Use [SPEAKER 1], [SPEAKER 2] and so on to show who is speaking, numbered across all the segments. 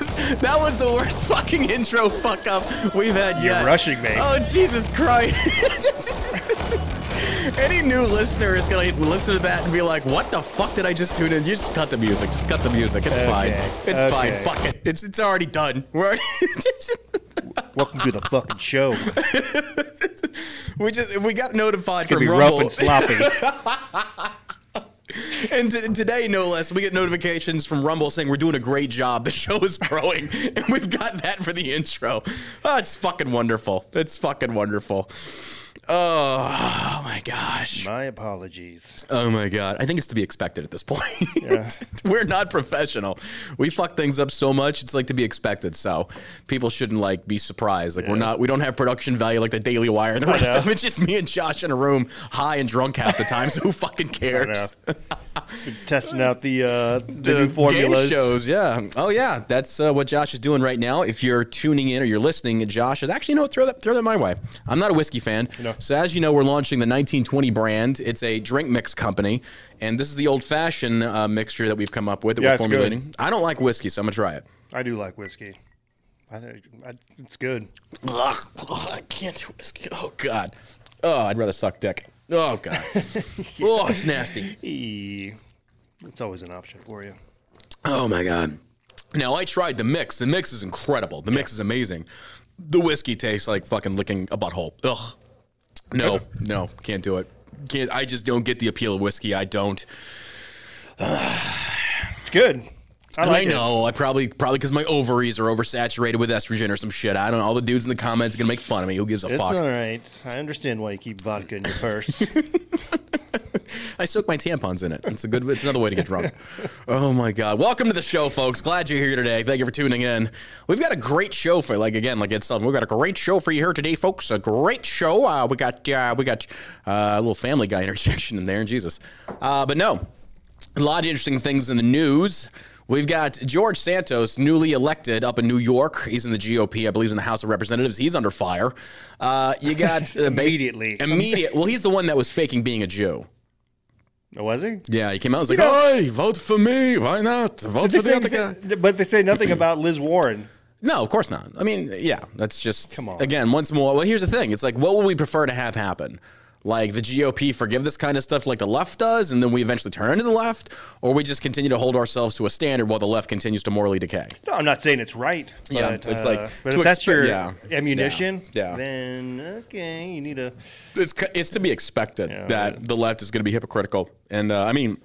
[SPEAKER 1] that was that was the worst fucking intro fuck up we've had yet.
[SPEAKER 2] You're rushing me.
[SPEAKER 1] Oh Jesus Christ! Any new listener is gonna listen to that and be like, "What the fuck did I just tune in?" You just cut the music. Just cut the music. It's fine.
[SPEAKER 2] Okay,
[SPEAKER 1] It's fine. Fuck it. It's it's already done. We're
[SPEAKER 2] Welcome to the fucking show.
[SPEAKER 1] we just we got notified
[SPEAKER 2] It's gonna
[SPEAKER 1] from
[SPEAKER 2] be
[SPEAKER 1] Rumble.
[SPEAKER 2] rough and sloppy.
[SPEAKER 1] And t- today, no less, we get notifications from Rumble saying we're doing a great job. The show is growing, and we've got that for the intro. Oh, it's fucking wonderful. It's fucking wonderful. Oh, oh my gosh.
[SPEAKER 2] My apologies.
[SPEAKER 1] Oh my god. I think it's to be expected at this point. we're not professional. We fuck things up so much, it's like to be expected. So people shouldn't like be surprised. Like we're not we don't have production value like the Daily Wire and the rest of. It's just me and Josh in a room, high and drunk half the time. So who fucking cares?
[SPEAKER 2] Testing out the uh, the,
[SPEAKER 1] the
[SPEAKER 2] new formulas.
[SPEAKER 1] game shows. Yeah. Oh yeah, that's uh, what Josh is doing right now. If you're tuning in or you're listening, Josh is actually no throw that throw that my way. I'm not a whiskey fan,
[SPEAKER 2] No.
[SPEAKER 1] So as you know, we're launching the 1920 brand. It's a drink mix company, and this is the old fashioned uh, mixture that we've come up with that
[SPEAKER 2] Yeah,
[SPEAKER 1] we're
[SPEAKER 2] it's good.
[SPEAKER 1] formulating. I don't like whiskey, so I'm gonna try it.
[SPEAKER 2] I do like whiskey. I think I, it's good.
[SPEAKER 1] Ugh, ugh, I can't do whiskey. Oh god. Oh, I'd rather suck dick. Oh god. oh, it's nasty.
[SPEAKER 2] It's always an option for you.
[SPEAKER 1] Oh my god. Now I tried the mix. The mix is incredible. The mix is amazing. The whiskey tastes like fucking licking a butthole. Ugh. No, no, can't do it. Can't. I just don't get the appeal of whiskey. I don't.
[SPEAKER 2] It's good. I
[SPEAKER 1] I,
[SPEAKER 2] like it.
[SPEAKER 1] know. I probably probably because my ovaries are oversaturated with estrogen or some shit. I don't know. All the dudes in the comments are gonna make fun of me. Who gives a
[SPEAKER 2] It's
[SPEAKER 1] fuck?
[SPEAKER 2] all right. I understand why you keep vodka in your purse.
[SPEAKER 1] I soak my tampons in it. It's a good. It's another way to get drunk. oh my god! Welcome to the show, folks. Glad you're here today. Thank you for tuning in. We've got a great show for like again, like it's something. We've got a great show for you here today, folks. A great show. Uh, we got uh, we got uh, a little Family Guy interjection in there, Jesus. Uh, but no, a lot of interesting things in the news. We've got George Santos, newly elected up in New York. He's in the GOP, I believe, in the House of Representatives. He's under fire. Uh, you got uh,
[SPEAKER 2] Immediately.
[SPEAKER 1] Immediate. Well, he's the one that was faking being a Jew.
[SPEAKER 2] oh, was he?
[SPEAKER 1] Yeah, he came out and was like,
[SPEAKER 2] know-
[SPEAKER 1] "Hey, vote for me. Why not? Vote for the
[SPEAKER 2] say-
[SPEAKER 1] other guy."
[SPEAKER 2] but they say nothing about Liz Warren.
[SPEAKER 1] No, of course not. I mean, yeah, that's just
[SPEAKER 2] Come on.
[SPEAKER 1] again once more. Well, here's the thing: it's like, what would we prefer to have happen? Like the GOP forgive this kind of stuff like the left does, and then we eventually turn to the left, or we just continue to hold ourselves to a standard while the left continues to morally decay.
[SPEAKER 2] No, I'm not saying it's right. But,
[SPEAKER 1] Yeah, it's like,
[SPEAKER 2] uh, but
[SPEAKER 1] to
[SPEAKER 2] if that's your
[SPEAKER 1] yeah,
[SPEAKER 2] ammunition,
[SPEAKER 1] yeah, yeah.
[SPEAKER 2] then okay, you need a.
[SPEAKER 1] It's it's to be expected
[SPEAKER 2] Yeah,
[SPEAKER 1] that
[SPEAKER 2] yeah.
[SPEAKER 1] the left is going to be hypocritical, and uh, I mean.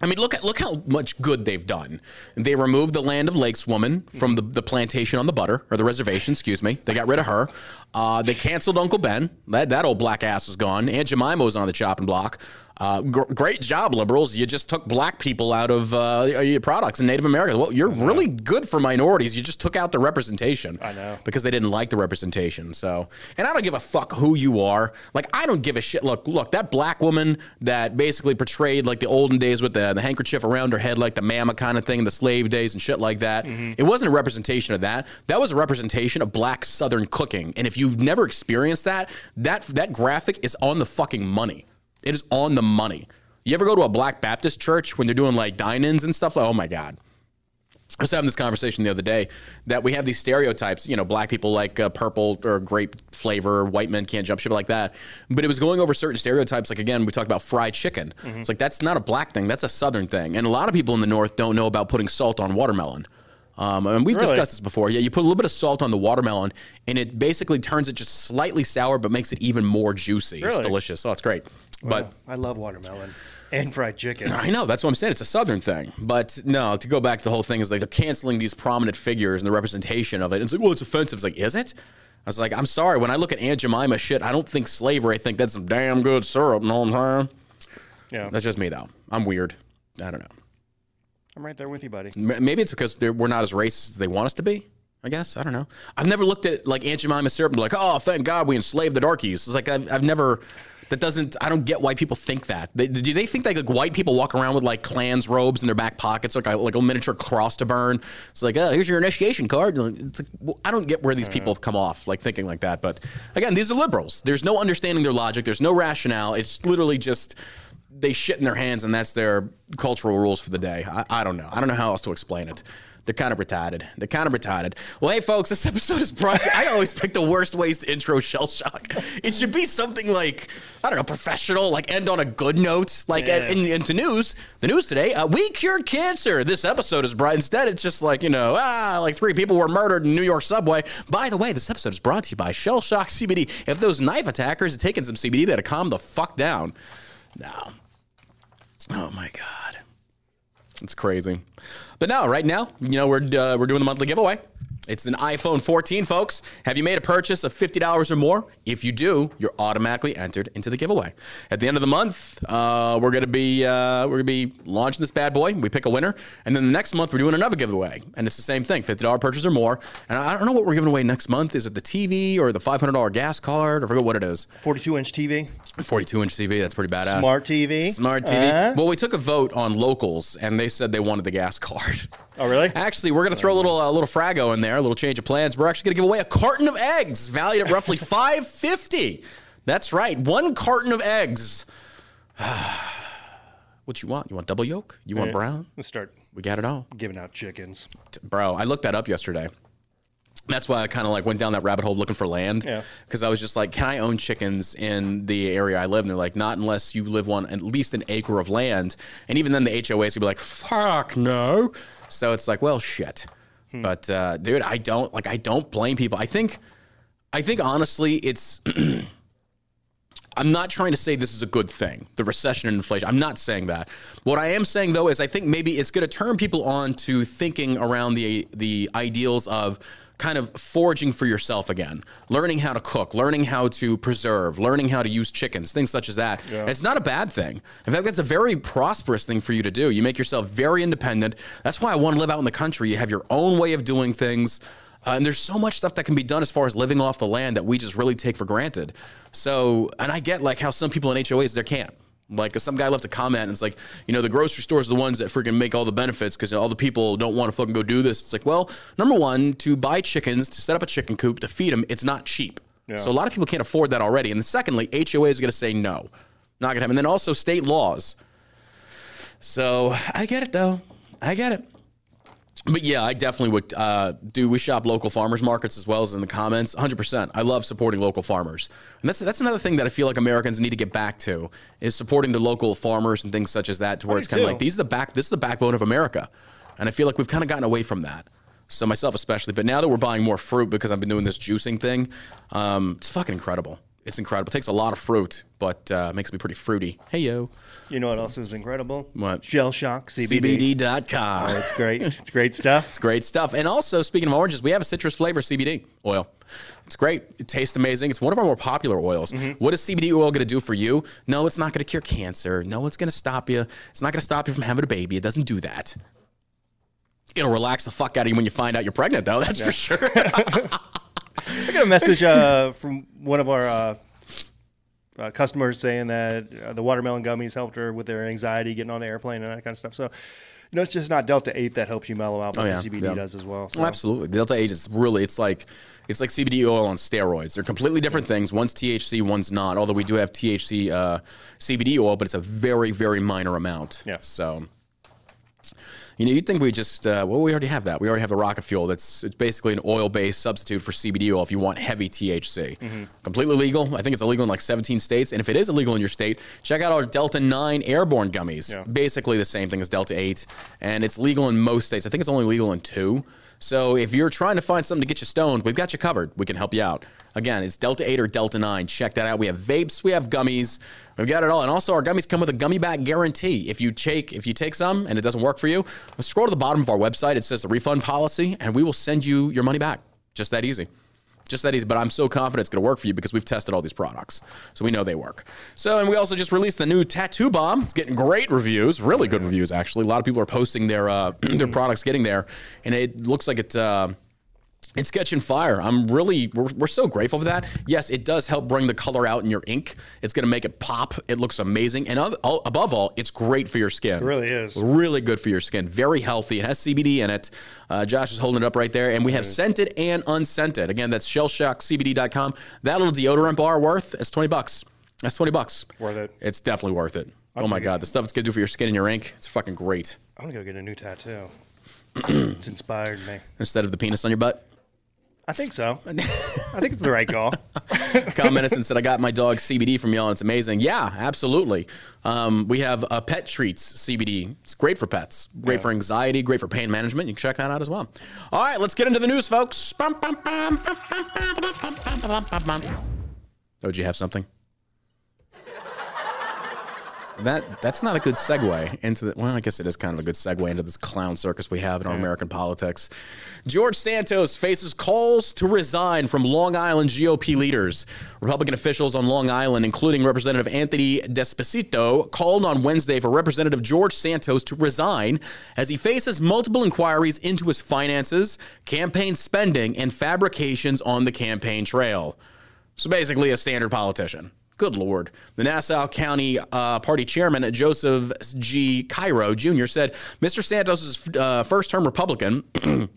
[SPEAKER 1] I mean, look at look how much good they've done. They removed the Land O'Lakes woman from the, the plantation on the butter or the reservation. Excuse me. They got rid of her. Uh, they canceled Uncle Ben. That that old black ass is gone. Aunt Jemima was on the chopping block. Uh, gr- great job, liberals. You just took black people out of uh, your products in Native America. Well, you're really good for minorities. You just took out the representation.
[SPEAKER 2] I know.
[SPEAKER 1] because they didn't like the representation. So, and I don't give a fuck who you are. Like, I don't give a shit. Look, look, that black woman that basically portrayed like the olden days with the, the handkerchief around her head, like the mama kind of thing, the slave days and shit like that. It wasn't a representation of that. That was a representation of black Southern cooking. And if you've never experienced that, that that graphic is on the fucking money. It is on the money. You ever go to a Black Baptist church when they're doing like dine-ins and stuff? Like, oh my god. I was having this conversation the other day that we have these stereotypes, you know, black people like uh, purple or grape flavor, white men can't jump, shit like that. But it was going over certain stereotypes. Like, again, we talked about fried chicken. It's like, that's not a black thing, that's a southern thing. And a lot of people in the north don't know about putting salt on watermelon. Um, and we've
[SPEAKER 2] Really?
[SPEAKER 1] discussed this before. Yeah, you put a little bit of salt on the watermelon, and it basically turns it just slightly sour, but makes it even more juicy. It's delicious. Oh, it's great. But
[SPEAKER 2] I love watermelon and fried chicken.
[SPEAKER 1] I know that's what I'm saying. It's a southern thing, but no. To go back to the whole thing is like they're canceling these prominent figures and the representation of it. And it's like, well, it's offensive. It's like, is it? I was like, I'm sorry. When I look at Aunt Jemima shit, I don't think slavery. I think that's some damn good syrup. Know what I'm saying?
[SPEAKER 2] Yeah,
[SPEAKER 1] That's just me though. I'm weird. I don't know.
[SPEAKER 2] I'm right there with you, buddy.
[SPEAKER 1] Maybe it's because we're not as racist as they want us to be. I guess I don't know. I've never looked at like Aunt Jemima syrup and be like, oh, thank God we enslaved the darkies. It's like I've, I've never. That doesn't. I don't get why people think that. They, do they think that like white people walk around with like clans robes in their back pockets, like a, like a miniature cross to burn? It's like, oh, here's your initiation card. It's like, I don't get where these people hmm. have come off like thinking like that. But again, these are liberals. There's no understanding their logic. There's no rationale. It's literally just they shit in their hands and that's their cultural rules for the day. I, I don't know. I don't know how else to explain it. They're kind of retarded. They're kind of retarded. Well, hey, folks, this episode is brought to I always pick the worst ways to intro Shell Shock. It should be something like, I don't know, professional, like end on a good note. Like,
[SPEAKER 2] Yeah.
[SPEAKER 1] in, into news, the news today, uh, we cured cancer. This episode is brought, instead, it's just like, you know, ah, like three people were murdered in New York subway. By the way, this episode is brought to you by Shell Shock CBD. If those knife attackers had taken some CBD, they'd have calmed the fuck down. No. Oh my God. It's crazy. But no, right now, you know, we're, uh, we're doing the monthly giveaway. It's an iPhone 14, folks. Have you made a purchase of $50 or more? If you do, you're automatically entered into the giveaway. At the end of the month, uh, we're gonna be uh, we're gonna be launching this bad boy. We pick a winner, and then the next month we're doing another giveaway, and it's the same thing: $50 purchase or more. And I don't know what we're giving away next month. Is it the TV or the $500 gas card? I forget what it is.
[SPEAKER 2] 42 inch TV,
[SPEAKER 1] 42 inch TV. That's pretty badass.
[SPEAKER 2] smart TV.
[SPEAKER 1] Smart TV.
[SPEAKER 2] Uh-huh.
[SPEAKER 1] Well, we took a vote on locals, and they said they wanted the gas card.
[SPEAKER 2] Oh, really?
[SPEAKER 1] Actually, we're gonna throw a little a little frago in there, a little change of plans. We're actually gonna give away a carton of eggs, valued at roughly five fifty. That's right, one carton of eggs. what you want? You want double yolk? You want brown?
[SPEAKER 2] Let's start
[SPEAKER 1] We got it all,
[SPEAKER 2] giving out chickens.
[SPEAKER 1] bro. I looked that up yesterday. That's why I kind of like went down that rabbit hole looking for land.
[SPEAKER 2] Yeah.
[SPEAKER 1] Because I was just like, can I own chickens in the area I live? And they're like, not unless you live on at least an acre of land. And even then, the HOAs would be like, fuck no. So it's like, well, shit. But uh, dude, I don't like. I don't blame people. I think, I think honestly, it's. I'm not trying to say this is a good thing, the recession and inflation. I'm not saying that. What I am saying though is I think maybe it's going to turn people on to thinking around the the ideals of kind of foraging for yourself again, learning how to cook, learning how to preserve, learning how to use chickens, things such as that. And It's not a bad thing. In fact, that's a very prosperous thing for you to do. You make yourself very independent. That's why I want to live out in the country. You have your own way of doing things. Uh, and there's so much stuff that can be done as far as living off the land that we just really take for granted. So, and I get like how some people in HOAs they can't. Like some guy left a comment and it's like, you know, the grocery stores are the ones that freaking make all the benefits because all the people don't want to fucking go do this. It's like, well, number one, to buy chickens, to set up a chicken coop, to feed them, it's not cheap. So a lot of people can't afford that already. And secondly, HOA is going to say no, not going to happen. And then also state laws. So I get it though. I get it. But yeah, I definitely would uh, do. We shop local farmers markets as well as in the comments. 100%. I love supporting local farmers, and that's that's another thing that I feel like Americans need to get back to is supporting the local farmers and things such as that. To where
[SPEAKER 2] do
[SPEAKER 1] it's kind of like these are the back. This is the backbone of America, and I feel like we've kind of gotten away from that. So myself especially. But now that we're buying more fruit because I've been doing this juicing thing, um, it's fucking incredible. It's incredible. It takes a lot of fruit, but uh, makes me pretty fruity. Hey yo,
[SPEAKER 2] You know what else is incredible?
[SPEAKER 1] What?
[SPEAKER 2] Shell Shock CBD.
[SPEAKER 1] CBD.com.
[SPEAKER 2] It's great. It's great stuff.
[SPEAKER 1] It's great stuff. And also, speaking of oranges, we have a citrus flavor CBD oil. It's great. It tastes amazing. It's one of our more popular oils.
[SPEAKER 2] Mm-hmm.
[SPEAKER 1] What is CBD oil going to do for you? No, it's not going to cure cancer. No, it's going to stop you. It's not going to stop you from having a baby. It doesn't do that. It'll relax the fuck out of you when you find out you're pregnant, though. That's for sure.
[SPEAKER 2] I got a message uh, from one of our uh, uh, customers saying that uh, the watermelon gummies helped her with their anxiety getting on the airplane and that kind of stuff. So, you know, it's just not Delta 8 that helps you mellow out, but
[SPEAKER 1] Oh, yeah,
[SPEAKER 2] the CBD
[SPEAKER 1] yeah.
[SPEAKER 2] does as well. So.
[SPEAKER 1] Oh, absolutely. Delta 8 is really, it's like, it's like CBD oil on steroids. They're completely different things. One's THC, one's not. Although we do have THC uh, CBD oil, but it's a very, very minor amount.
[SPEAKER 2] Yeah.
[SPEAKER 1] So, you know, you'd think we just, uh, well, we already have that. We already have the rocket fuel. That's it's basically an oil-based substitute for CBD oil if you want heavy THC.
[SPEAKER 2] Mm-hmm.
[SPEAKER 1] Completely legal. I think it's illegal in like 17 states. And if it is illegal in your state, check out our Delta 9 airborne gummies.
[SPEAKER 2] Yeah.
[SPEAKER 1] Basically the same thing as Delta 8. And it's legal in most states. I think it's only legal in two. So if you're trying to find something to get you stoned, we've got you covered. We can help you out. Again, it's Delta 8 or Delta 9. Check that out. We have vapes, we have gummies. We've got it all. And also our gummies come with a gummy bag guarantee. If you take if you take some and it doesn't work for you, scroll to the bottom of our website. It says the refund policy and we will send you your money back. Just that easy. Just that easy, but I'm so confident it's going to work for you because we've tested all these products. So we know they work. So, and we also just released the new Tattoo Bomb. It's getting great reviews, really good reviews, actually. A lot of people are posting their uh, their products getting there, and it looks like it. Uh, it's catching fire. I'm really, we're, we're so grateful for that. Yes, it does help bring the color out in your ink. It's going to make it pop. It looks amazing. And of- all- above all, it's great for your skin. It
[SPEAKER 2] really is.
[SPEAKER 1] Really good for your skin. Very healthy. It has CBD in it. Uh, Josh is holding it up right there. And we have scented and unscented. Again, that's shellshockcbd.com. That little deodorant bar worth is 20 bucks. That's 20 bucks.
[SPEAKER 2] Worth it.
[SPEAKER 1] It's definitely worth it. Oh my God. The stuff it's going to do for your skin and your ink, it's fucking great.
[SPEAKER 2] I'm going to go get a new tattoo. it's inspired me.
[SPEAKER 1] instead of the penis on your butt.
[SPEAKER 2] I think so. I think it's the right call.
[SPEAKER 1] Kyle Medicine said, I got my dog CBD from y'all and it's amazing. Yeah, absolutely. Um, we have a pet treats CBD. It's great for pets, great for anxiety, great for pain management. You can check that out as well. All right, let's get into the news, folks. Oh, did you have something? That that's not a good segue into the well, I guess it is kind of a good segue into this clown circus we have in our American politics. George Santos faces calls to resign from Long Island GOP leaders. Republican officials on Long Island, including Representative Anthony D'Esposito, called on Wednesday for Representative George Santos to resign as he faces multiple inquiries into his finances, campaign spending, and fabrications on the campaign trail. So basically, a standard politician. Good Lord. The Nassau County uh, Party Chairman, Joseph G. Cairo Jr., said Mr. Santos's uh, first term Republican.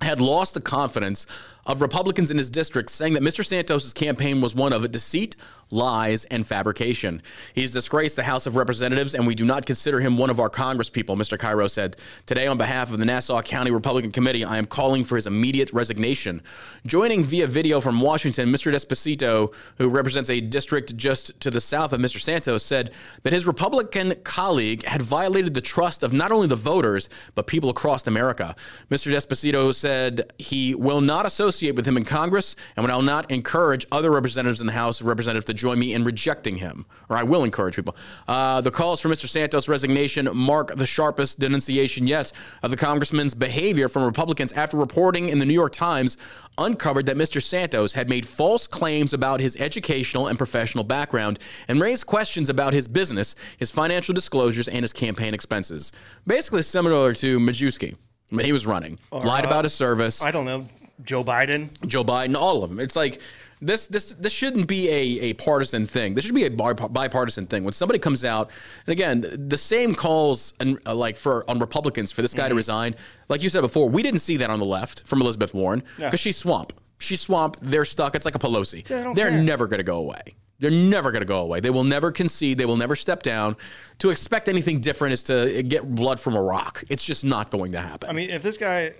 [SPEAKER 1] had lost the confidence of Republicans in his district, saying that Mr. Santos' campaign was one of deceit, lies, and fabrication. He's disgraced the House of Representatives, and we do not consider him one of our congresspeople, Mr. Cairo said. Today, on behalf of the Nassau County Republican Committee, I am calling for his immediate resignation. Joining via video from Washington, Mr. D'Esposito, who represents a district just to the south of Mr. Santos, said that his Republican colleague had violated the trust of not only the voters, but people across America. Mr. D'Esposito said he will not associate with him in Congress and will not encourage other representatives in the House of Representatives to join me in rejecting him, or I will encourage people. Uh, the calls for Mr. Santos' resignation mark the sharpest denunciation yet of the congressman's behavior from Republicans after reporting in the New York Times uncovered that Mr. Santos had made false claims about his educational and professional background and raised questions about his business, his financial disclosures, and his campaign expenses. Basically, similar to Majewski when he was running, lied about his service.
[SPEAKER 2] I don't know. Joe Biden.
[SPEAKER 1] Joe Biden, all of them. It's like this this this shouldn't be a, a partisan thing. This should be a bipartisan thing. When somebody comes out, and again, the same calls and uh, like for on Republicans for this guy to resign. Like you said before, we didn't see that on the left from Elizabeth Warren because she's swamp. She's swamp. They're stuck. It's like a Pelosi.
[SPEAKER 2] Don't
[SPEAKER 1] They're
[SPEAKER 2] care.
[SPEAKER 1] never going to go away. They're never going to go away. They will never concede. They will never step down. To expect anything different is to get blood from a rock. It's just not going to happen.
[SPEAKER 2] I mean, if this guy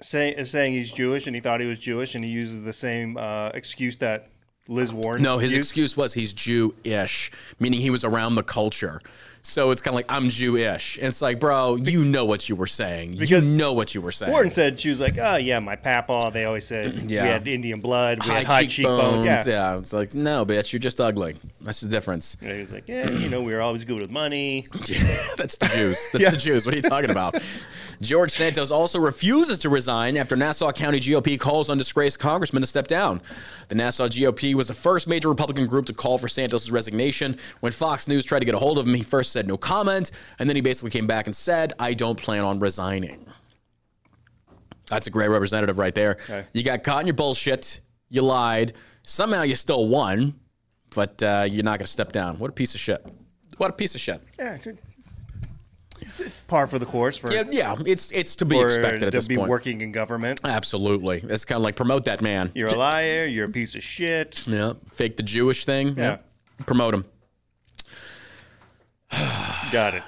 [SPEAKER 2] say, is saying he's Jewish and he thought he was Jewish and he uses the same uh, excuse that Liz Warren.
[SPEAKER 1] No, his
[SPEAKER 2] used-
[SPEAKER 1] excuse was he's Jewish, meaning he was around the culture. So it's kind of like I'm Jewish. And it's like, bro, you know what you were saying. you know what you were saying.
[SPEAKER 2] Warren said she was like, oh yeah, my papa. They always said
[SPEAKER 1] Yeah.
[SPEAKER 2] we had Indian blood, we
[SPEAKER 1] high,
[SPEAKER 2] had high
[SPEAKER 1] cheekbones.
[SPEAKER 2] cheekbones.
[SPEAKER 1] Yeah.
[SPEAKER 2] Yeah.
[SPEAKER 1] It's like, no, bitch, you're just ugly. That's the difference.
[SPEAKER 2] And he was like, yeah, you know, we were always good with money.
[SPEAKER 1] That's the Jews. That's
[SPEAKER 2] Yeah.
[SPEAKER 1] the Jews. What are you talking about? George Santos also refuses to resign after Nassau County GOP calls on disgraced congressman to step down. The Nassau GOP was the first major Republican group to call for Santos' resignation. When Fox News tried to get a hold of him, he first said no comment, and then he basically came back and said, I don't plan on resigning. That's a great representative right there.
[SPEAKER 2] Okay.
[SPEAKER 1] You got caught in your bullshit. You lied. Somehow you still won, but uh, you're not going to step down. What a piece of shit. What a piece of shit.
[SPEAKER 2] Yeah, it- it's par for the course for,
[SPEAKER 1] Yeah, yeah, it's it's to be expected at this
[SPEAKER 2] be
[SPEAKER 1] point.
[SPEAKER 2] working in government.
[SPEAKER 1] Absolutely, it's kind of like promote that man.
[SPEAKER 2] You're a liar. You're a piece of shit.
[SPEAKER 1] Yeah, fake the Jewish thing.
[SPEAKER 2] Yeah.
[SPEAKER 1] promote him.
[SPEAKER 2] Got it.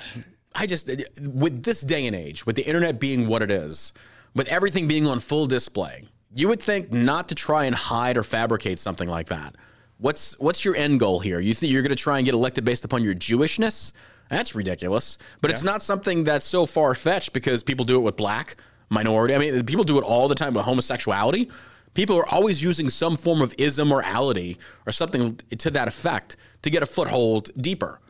[SPEAKER 1] I just with this day and age, with the internet being what it is, with everything being on full display, you would think not to try and hide or fabricate something like that. What's what's your end goal here? You think you're going to try and get elected based upon your Jewishness? That's ridiculous. But it's not something that's so far fetched because people do it with black minority. I mean, people do it all the time with homosexuality. People are always using some form of ism or ality or something to that effect to get a foothold deeper.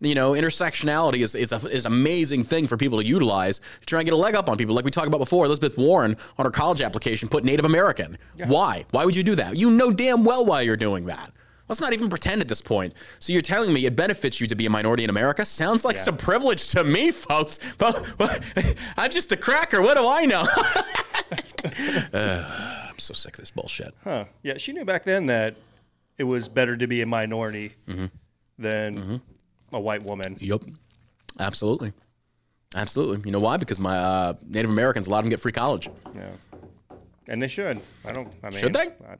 [SPEAKER 1] You know, intersectionality is is a is an amazing thing for people to utilize to try and get a leg up on people. Like we talked about before, Elizabeth Warren on her college application put Native American. Why? Why would you do that? You know damn well why you're doing that. Let's not even pretend at this point. So you're telling me it benefits you to be a minority in America? Sounds like some privilege to me, folks. But I'm just a cracker. What do I know? Uh, I'm so sick of this bullshit.
[SPEAKER 2] Huh. Yeah, she knew back then that it was better to be a minority
[SPEAKER 1] Mm-hmm.
[SPEAKER 2] than a white woman.
[SPEAKER 1] Yep. Absolutely. Absolutely. You know why? Because my uh, Native Americans, a lot of them get free college.
[SPEAKER 2] Yeah. And they should. I don't. I mean,
[SPEAKER 1] Should they?
[SPEAKER 2] I,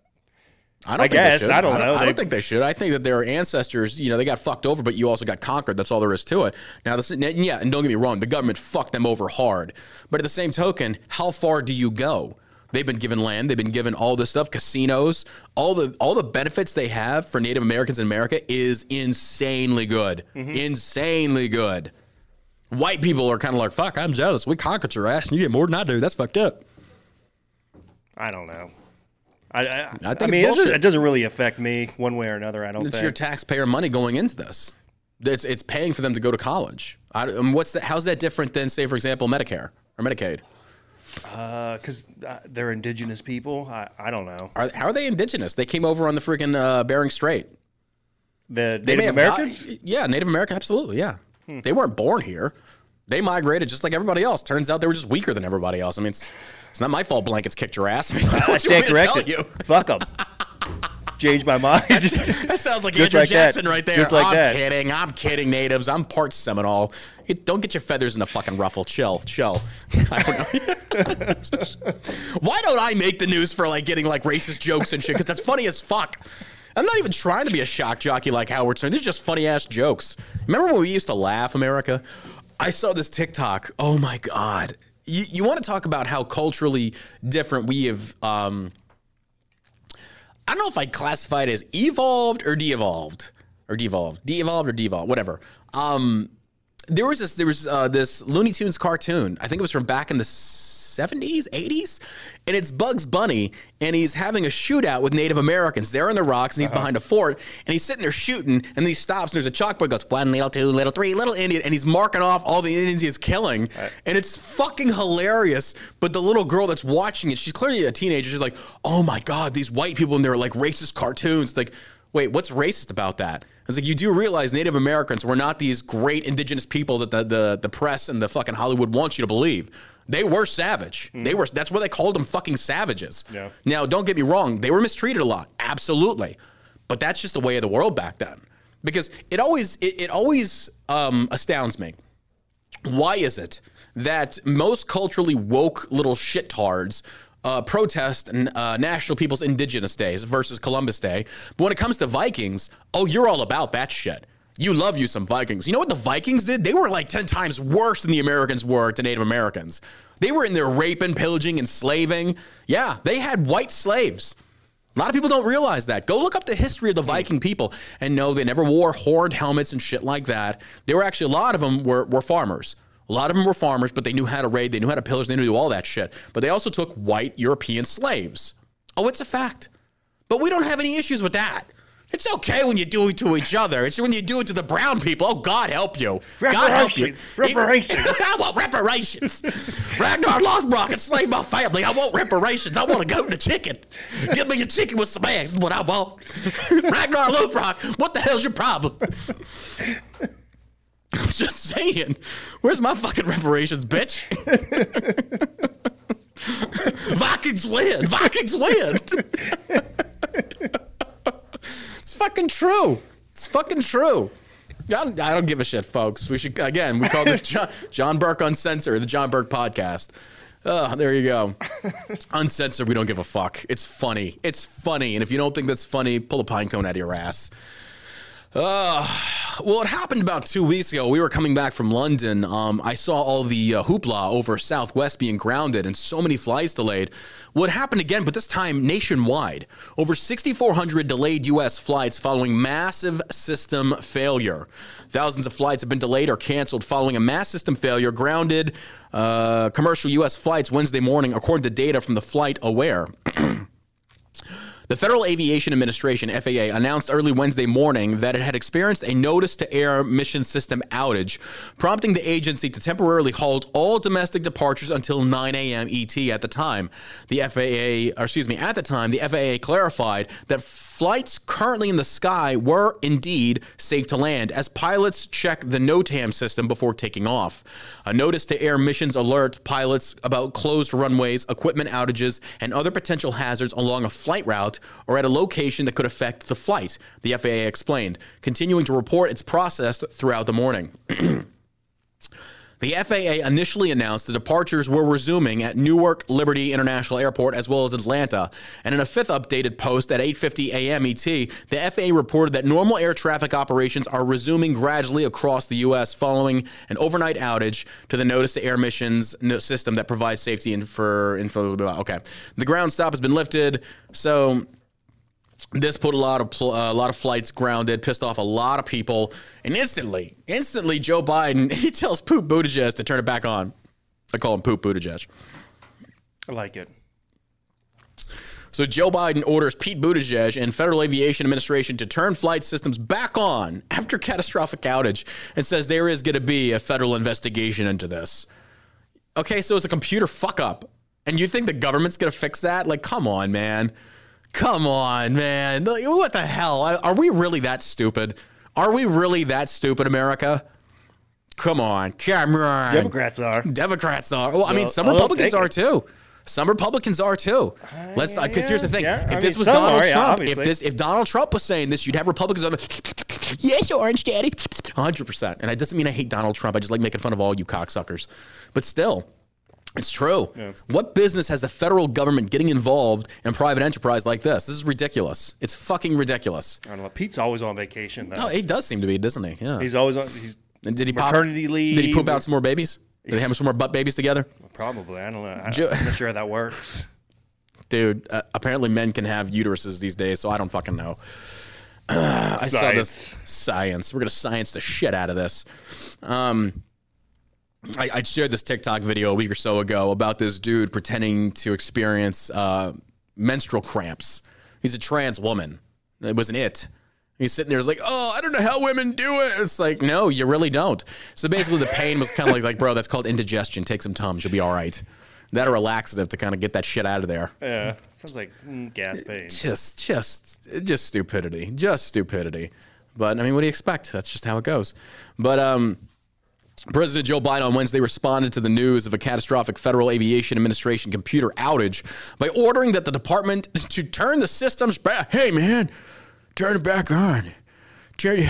[SPEAKER 1] I don't
[SPEAKER 2] I
[SPEAKER 1] think
[SPEAKER 2] guess.
[SPEAKER 1] They should.
[SPEAKER 2] I don't know.
[SPEAKER 1] I don't think they should. I think that their ancestors, you know, they got fucked over, but you also got conquered. That's all there is to it. Now, this, yeah, and don't get me wrong, the government fucked them over hard. But at the same token, how far do you go? They've been given land. They've been given all this stuff, casinos, all the all the benefits they have for Native Americans in America is insanely good,
[SPEAKER 2] Mm-hmm.
[SPEAKER 1] insanely good. White people are kind of like, "Fuck, I'm jealous. We conquered your ass, and you get more than I do. That's fucked up."
[SPEAKER 2] I don't know. I, I, I,
[SPEAKER 1] think
[SPEAKER 2] mean,
[SPEAKER 1] it's
[SPEAKER 2] it doesn't, it doesn't really affect me one way or another. I don't
[SPEAKER 1] It's
[SPEAKER 2] think.
[SPEAKER 1] your taxpayer money going into this. It's it's paying for them to go to college. I, what's that? How's that different than, say, for example, Medicare or Medicaid?
[SPEAKER 2] Because uh, they're indigenous people. I, I don't know.
[SPEAKER 1] Are, how are they indigenous? They came over on the freaking uh, Bering Strait.
[SPEAKER 2] The
[SPEAKER 1] They may
[SPEAKER 2] Native
[SPEAKER 1] have
[SPEAKER 2] Americans.
[SPEAKER 1] yeah, Native American, absolutely. Yeah, they weren't born here. They migrated just like everybody else. Turns out they were just weaker than everybody else. I mean, it's it's not my fault. Blankets kicked your ass. I, mean,
[SPEAKER 2] I stand
[SPEAKER 1] me to tell
[SPEAKER 2] corrected.
[SPEAKER 1] you?
[SPEAKER 2] Fuck them. Changed my mind.
[SPEAKER 1] That sounds like Andrew
[SPEAKER 2] like that.
[SPEAKER 1] Jackson right there.
[SPEAKER 2] Just like
[SPEAKER 1] I'm
[SPEAKER 2] that.
[SPEAKER 1] kidding. I'm kidding, natives. I'm part Seminole. It- don't get your feathers in the fucking ruffle. Chill, chill. I don't know. Why don't I make the news for like getting like racist jokes and shit? Because that's funny as fuck. I'm not even trying to be a shock jockey like Howard Stern. These are just funny ass jokes. Remember when we used to laugh, America? I saw this TikTok. Oh my god. You, you want to talk about how culturally different we have um, I don't know if I'd classify it as evolved or de-evolved or devolved, de-evolved or devolved, whatever. Um, there was this, there was uh, this Looney Tunes cartoon. I think it was from back in the 70s, 80s, and it's Bugs Bunny, and he's having a shootout with Native Americans. They're in the rocks, and he's uh-huh. behind a fort, and he's sitting there shooting, and then he stops, and there's a chalkboard goes one little, two little, three little Indian, and he's marking off all the Indians he's killing, and it's fucking hilarious. But the little girl that's watching it, she's clearly a teenager. She's like, "Oh my god, these white people and they're like racist cartoons." It's Like, wait, what's racist about that? It's like you do realize Native Americans were not these great indigenous people that the the, the press and the fucking Hollywood wants you to believe. They were savage. They were. That's why they called them fucking savages.
[SPEAKER 2] Yeah.
[SPEAKER 1] Now, don't get me wrong. They were mistreated a lot. Absolutely. But that's just the way of the world back then. Because it always it, it always um, astounds me why is it that most culturally woke little shittards uh, protest uh, National People's Indigenous Days versus Columbus Day? But when it comes to Vikings, oh, you're all about that shit. You love you some Vikings. You know what the Vikings did? They were like 10 times worse than the Americans were to Native Americans. They were in there raping, pillaging, enslaving. Yeah, they had white slaves. A lot of people don't realize that. Go look up the history of the Viking people and know they never wore horned helmets and shit like that. They were actually, a lot of them were, were farmers. A lot of them were farmers, but they knew how to raid, they knew how to pillage, they knew all that shit. But they also took white European slaves. Oh, it's a fact. But we don't have any issues with that. It's okay when you do it to each other. It's when you do it to the brown people. Oh, God help you. God help you.
[SPEAKER 2] Reparations.
[SPEAKER 1] I want reparations. Ragnar Lothbrok enslaved my family. I want reparations. I want a goat and a chicken. Give me a chicken with some eggs. What I want. Ragnar Lothbrok, what the hell's your problem? I'm just saying. Where's my fucking reparations, bitch? Vikings win. Vikings win. it's fucking true. It's fucking true. I don't, I don't give a shit, folks. We should again. We call this John, John Burk Uncensored, the John Burk podcast. Oh, there you go. Uncensored. We don't give a fuck. It's funny. It's funny. And if you don't think that's funny, pull a pine cone out of your ass. Uh, well, it happened about two weeks ago. We were coming back from London. Um, I saw all the uh, hoopla over Southwest being grounded and so many flights delayed. Well, happened again, but this time nationwide. Over 6,400 delayed U.S. flights following massive system failure. Thousands of flights have been delayed or canceled following a mass system failure. Grounded uh, commercial U.S. flights Wednesday morning, according to data from the FlightAware. The Federal Aviation Administration, FAA, announced early Wednesday morning that it had experienced a notice to air mission system outage, prompting the agency to temporarily halt all domestic departures until 9 a.m. ET at the time. The FAA, excuse me, at the time, the FAA clarified that flights currently in the sky were indeed safe to land as pilots check the NOTAM system before taking off. A notice to air missions alert pilots about closed runways, equipment outages, and other potential hazards along a flight route or at a location that could affect the flight, the FAA explained, continuing to report its process throughout the morning. The FAA initially announced the departures were resuming at Newark Liberty International Airport as well as Atlanta. And in a fifth updated post at 8:50 a.m. ET, the FAA reported that normal air traffic operations are resuming gradually across the U.S. following an overnight outage to the notice to air missions system that provides safety info. info okay, the ground stop has been lifted. So this put a lot of pl- uh, a lot of flights grounded, pissed off a lot of people, and instantly, instantly, Joe Biden he tells Poop Buttigieg to turn it back on. I call him Poop Buttigieg.
[SPEAKER 2] I like it.
[SPEAKER 1] So Joe Biden orders Pete Buttigieg and Federal Aviation Administration to turn flight systems back on after catastrophic outage, and says there is going to be a federal investigation into this. Okay, so it's a computer fuck up, and you think the government's going to fix that? Like, come on, man. Come on, man. Like, what the hell? Are we really that stupid? Are we really that stupid, America? Come on, come on.
[SPEAKER 2] Democrats are.
[SPEAKER 1] Democrats are. Well, I mean, some Republicans are too. Some Republicans are too. Let's because uh, here's the thing:
[SPEAKER 2] yeah.
[SPEAKER 1] if
[SPEAKER 2] I
[SPEAKER 1] this
[SPEAKER 2] mean,
[SPEAKER 1] was Donald
[SPEAKER 2] are, yeah,
[SPEAKER 1] Trump, if this if Donald Trump was saying this, you'd have Republicans on the yes, Orange Daddy, hundred percent. And it doesn't mean I hate Donald Trump. I just like making fun of all you cocksuckers. But still, it's true. What business has the federal government getting involved in private enterprise like this? This is ridiculous. It's fucking ridiculous.
[SPEAKER 2] I don't know. Pete's always on vacation though.
[SPEAKER 1] Oh, he does seem to be, doesn't he? Yeah.
[SPEAKER 2] He's always on. He's
[SPEAKER 1] And did he pop?
[SPEAKER 2] maternity leave.
[SPEAKER 1] Did he poop out some more babies? Did they have some more butt babies together?
[SPEAKER 2] Probably. I don't know. I, I'm not sure how that works.
[SPEAKER 1] dude. Uh, apparently, men can have uteruses these days, so I don't fucking know. I saw this
[SPEAKER 2] Science.
[SPEAKER 1] science. We're gonna science the shit out of this. Um, I, I shared this TikTok video a week or so ago about this dude pretending to experience uh, menstrual cramps. He's a trans woman. It wasn't it. He's sitting there, he's like, "Oh, I don't know how women do it." It's like, no, you really don't. So basically, the pain was kind of like, like, bro, that's called indigestion. Take some Tums, you'll be all right. That a laxative to kind of get that shit out of there
[SPEAKER 2] Yeah. Sounds like mm, gas pain.
[SPEAKER 1] just just just stupidity just stupidity but i mean what do you expect that's just how it goes but um President Joe Biden on Wednesday responded to the news of a catastrophic Federal Aviation Administration computer outage by ordering that the department to turn the systems back. Hey, man, turn it back on. Turn,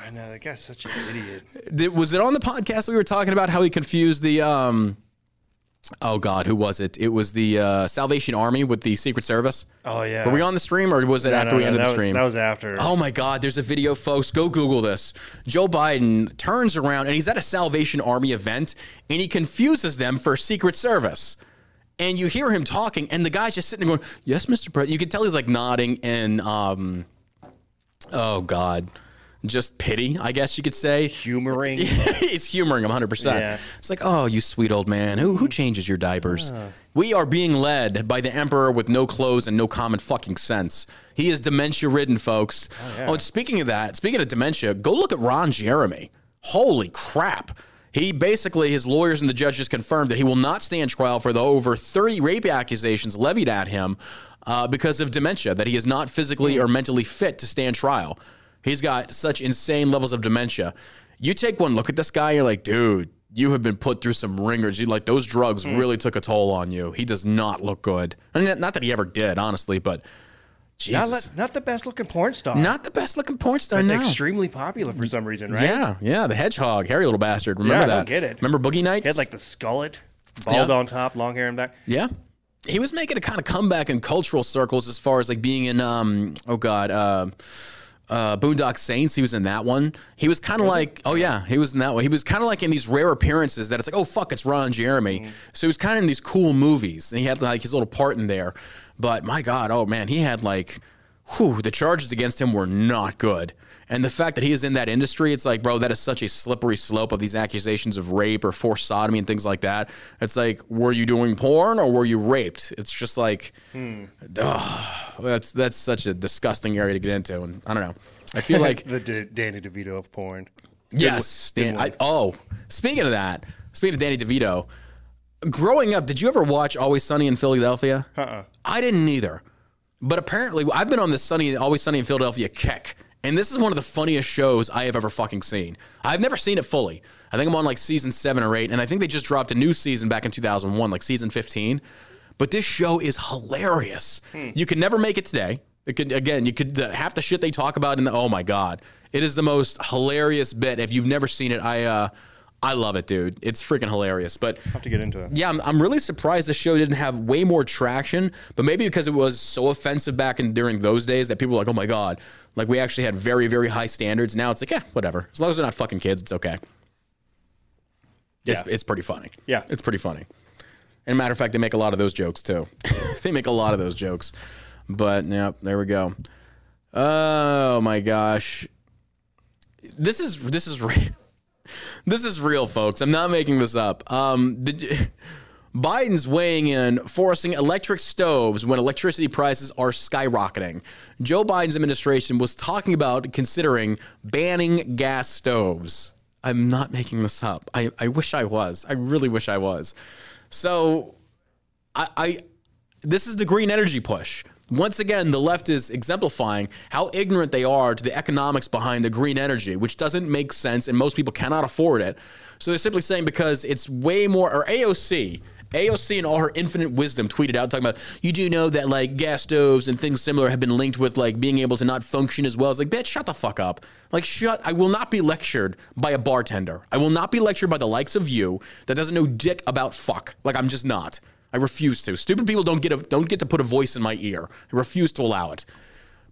[SPEAKER 2] I know that guy's such an idiot.
[SPEAKER 1] Was it on the podcast we were talking about how he confused the um oh god who was it? It was the uh, salvation army with the secret service.
[SPEAKER 2] Oh yeah.
[SPEAKER 1] were we on the stream or was it
[SPEAKER 2] No,
[SPEAKER 1] after
[SPEAKER 2] no,
[SPEAKER 1] we
[SPEAKER 2] no,
[SPEAKER 1] ended the
[SPEAKER 2] was-
[SPEAKER 1] stream?
[SPEAKER 2] that was after.
[SPEAKER 1] oh my god there's a video folks. Go google this. Joe biden turns around and he's at a salvation army event and he confuses them for secret service. And you hear him talking and the guy's just sitting there going yes mr president you can tell he's like nodding and um oh god just pity i guess you could say
[SPEAKER 2] Humoring.
[SPEAKER 1] he's humoring him 100%.
[SPEAKER 2] Yeah.
[SPEAKER 1] It's like, oh, you sweet old man. Who, who changes your diapers? We are being led by the emperor with no clothes and no common fucking sense. He is dementia ridden, folks. Oh, and speaking of that, speaking of dementia, go look at Ron Jeremy. Holy crap. He basically, his lawyers and the judges confirmed that he will not stand trial for the over 30 rape accusations levied at him uh, because of dementia, that he is not physically or mentally fit to stand trial. He's got such insane levels of dementia. You take one look at this guy, you're like, dude, you have been put through some ringers. You like those drugs really took a toll on you. He does not look good. I mean, not that he ever did, honestly, but Jesus,
[SPEAKER 2] not, not the best looking porn star.
[SPEAKER 1] not the best looking porn star. No.
[SPEAKER 2] Extremely popular for some reason, right?
[SPEAKER 1] Yeah, yeah, the hedgehog, hairy little bastard. Remember
[SPEAKER 2] I
[SPEAKER 1] that?
[SPEAKER 2] get it.
[SPEAKER 1] Remember Boogie Nights?
[SPEAKER 2] He had like the skullet, bald
[SPEAKER 1] Yeah.
[SPEAKER 2] on top, long hair in back.
[SPEAKER 1] Yeah. He was making a kind of comeback in cultural circles as far as like being in um oh god uh uh Boondock Saints, he was in that one. He was kind of like, oh yeah, he was in that one. He was kind of like in these rare appearances that it's like, oh fuck, it's Ron Jeremy. So he was kind of in these cool movies, and he had like his little part in there. But my god, oh man, he had like, whew, the charges against him were not good. And the fact that he is in that industry, it's like, bro, that is such a slippery slope of these accusations of rape or forced sodomy and things like that. It's like, were you doing porn or were you raped? It's just like, hmm. ugh, that's that's such a disgusting area to get into. And I don't know. I feel like
[SPEAKER 2] the D- Danny DeVito of porn.
[SPEAKER 1] yes, Dan. I, oh, speaking of that, speaking of Danny DeVito, growing up, did you ever watch Always Sunny in Philadelphia?
[SPEAKER 2] Uh-uh.
[SPEAKER 1] I didn't either. But apparently, I've been on this Sunny, Always Sunny in Philadelphia kick. And this is one of the funniest shows I have ever fucking seen. I've never seen it fully. I think I'm on like season seven or eight. And I think they just dropped a new season back in 2001, like season 15. But this show is hilarious. You can never make it today. It could again, you could the, half the shit they talk about in the oh my god, it is the most hilarious bit. If you've never seen it, I uh, I love it, dude. It's freaking hilarious. But
[SPEAKER 2] have to get into it.
[SPEAKER 1] yeah, I'm, I'm really surprised the show didn't have way more traction. But maybe because it was so offensive back in during those days that people were like, oh my god, like we actually had very very high standards. Now it's like, yeah, whatever. As long as they're not fucking kids, it's okay.
[SPEAKER 2] Yeah.
[SPEAKER 1] it's pretty funny.
[SPEAKER 2] Yeah.
[SPEAKER 1] It's pretty funny. And matter of fact, they make a lot of those jokes too. they make a lot of those jokes. But yeah, there we go. Oh my gosh. This is this is. This is real, folks. I'm not making this up. Um, Biden's weighing in, forcing electric stoves when electricity prices are skyrocketing. Joe Biden's administration was talking about considering banning gas stoves. I'm not making this up. I, I wish I was. I really wish I was. So, I, I this is the green energy push. Once again, the left is exemplifying how ignorant they are to the economics behind the green energy, which doesn't make sense and most people cannot afford it. So they're simply saying because it's way more, or AOC, AOC and all her infinite wisdom tweeted out talking about, you do know that like gas stoves and things similar have been linked with like being able to not function as well. It's like, bitch, shut the fuck up. Like, shut, I will not be lectured by a bartender. I will not be lectured by the likes of you that doesn't know dick about fuck. Like, I'm just not. I refuse to. Stupid people don't get a, don't get to put a voice in my ear. I refuse to allow it.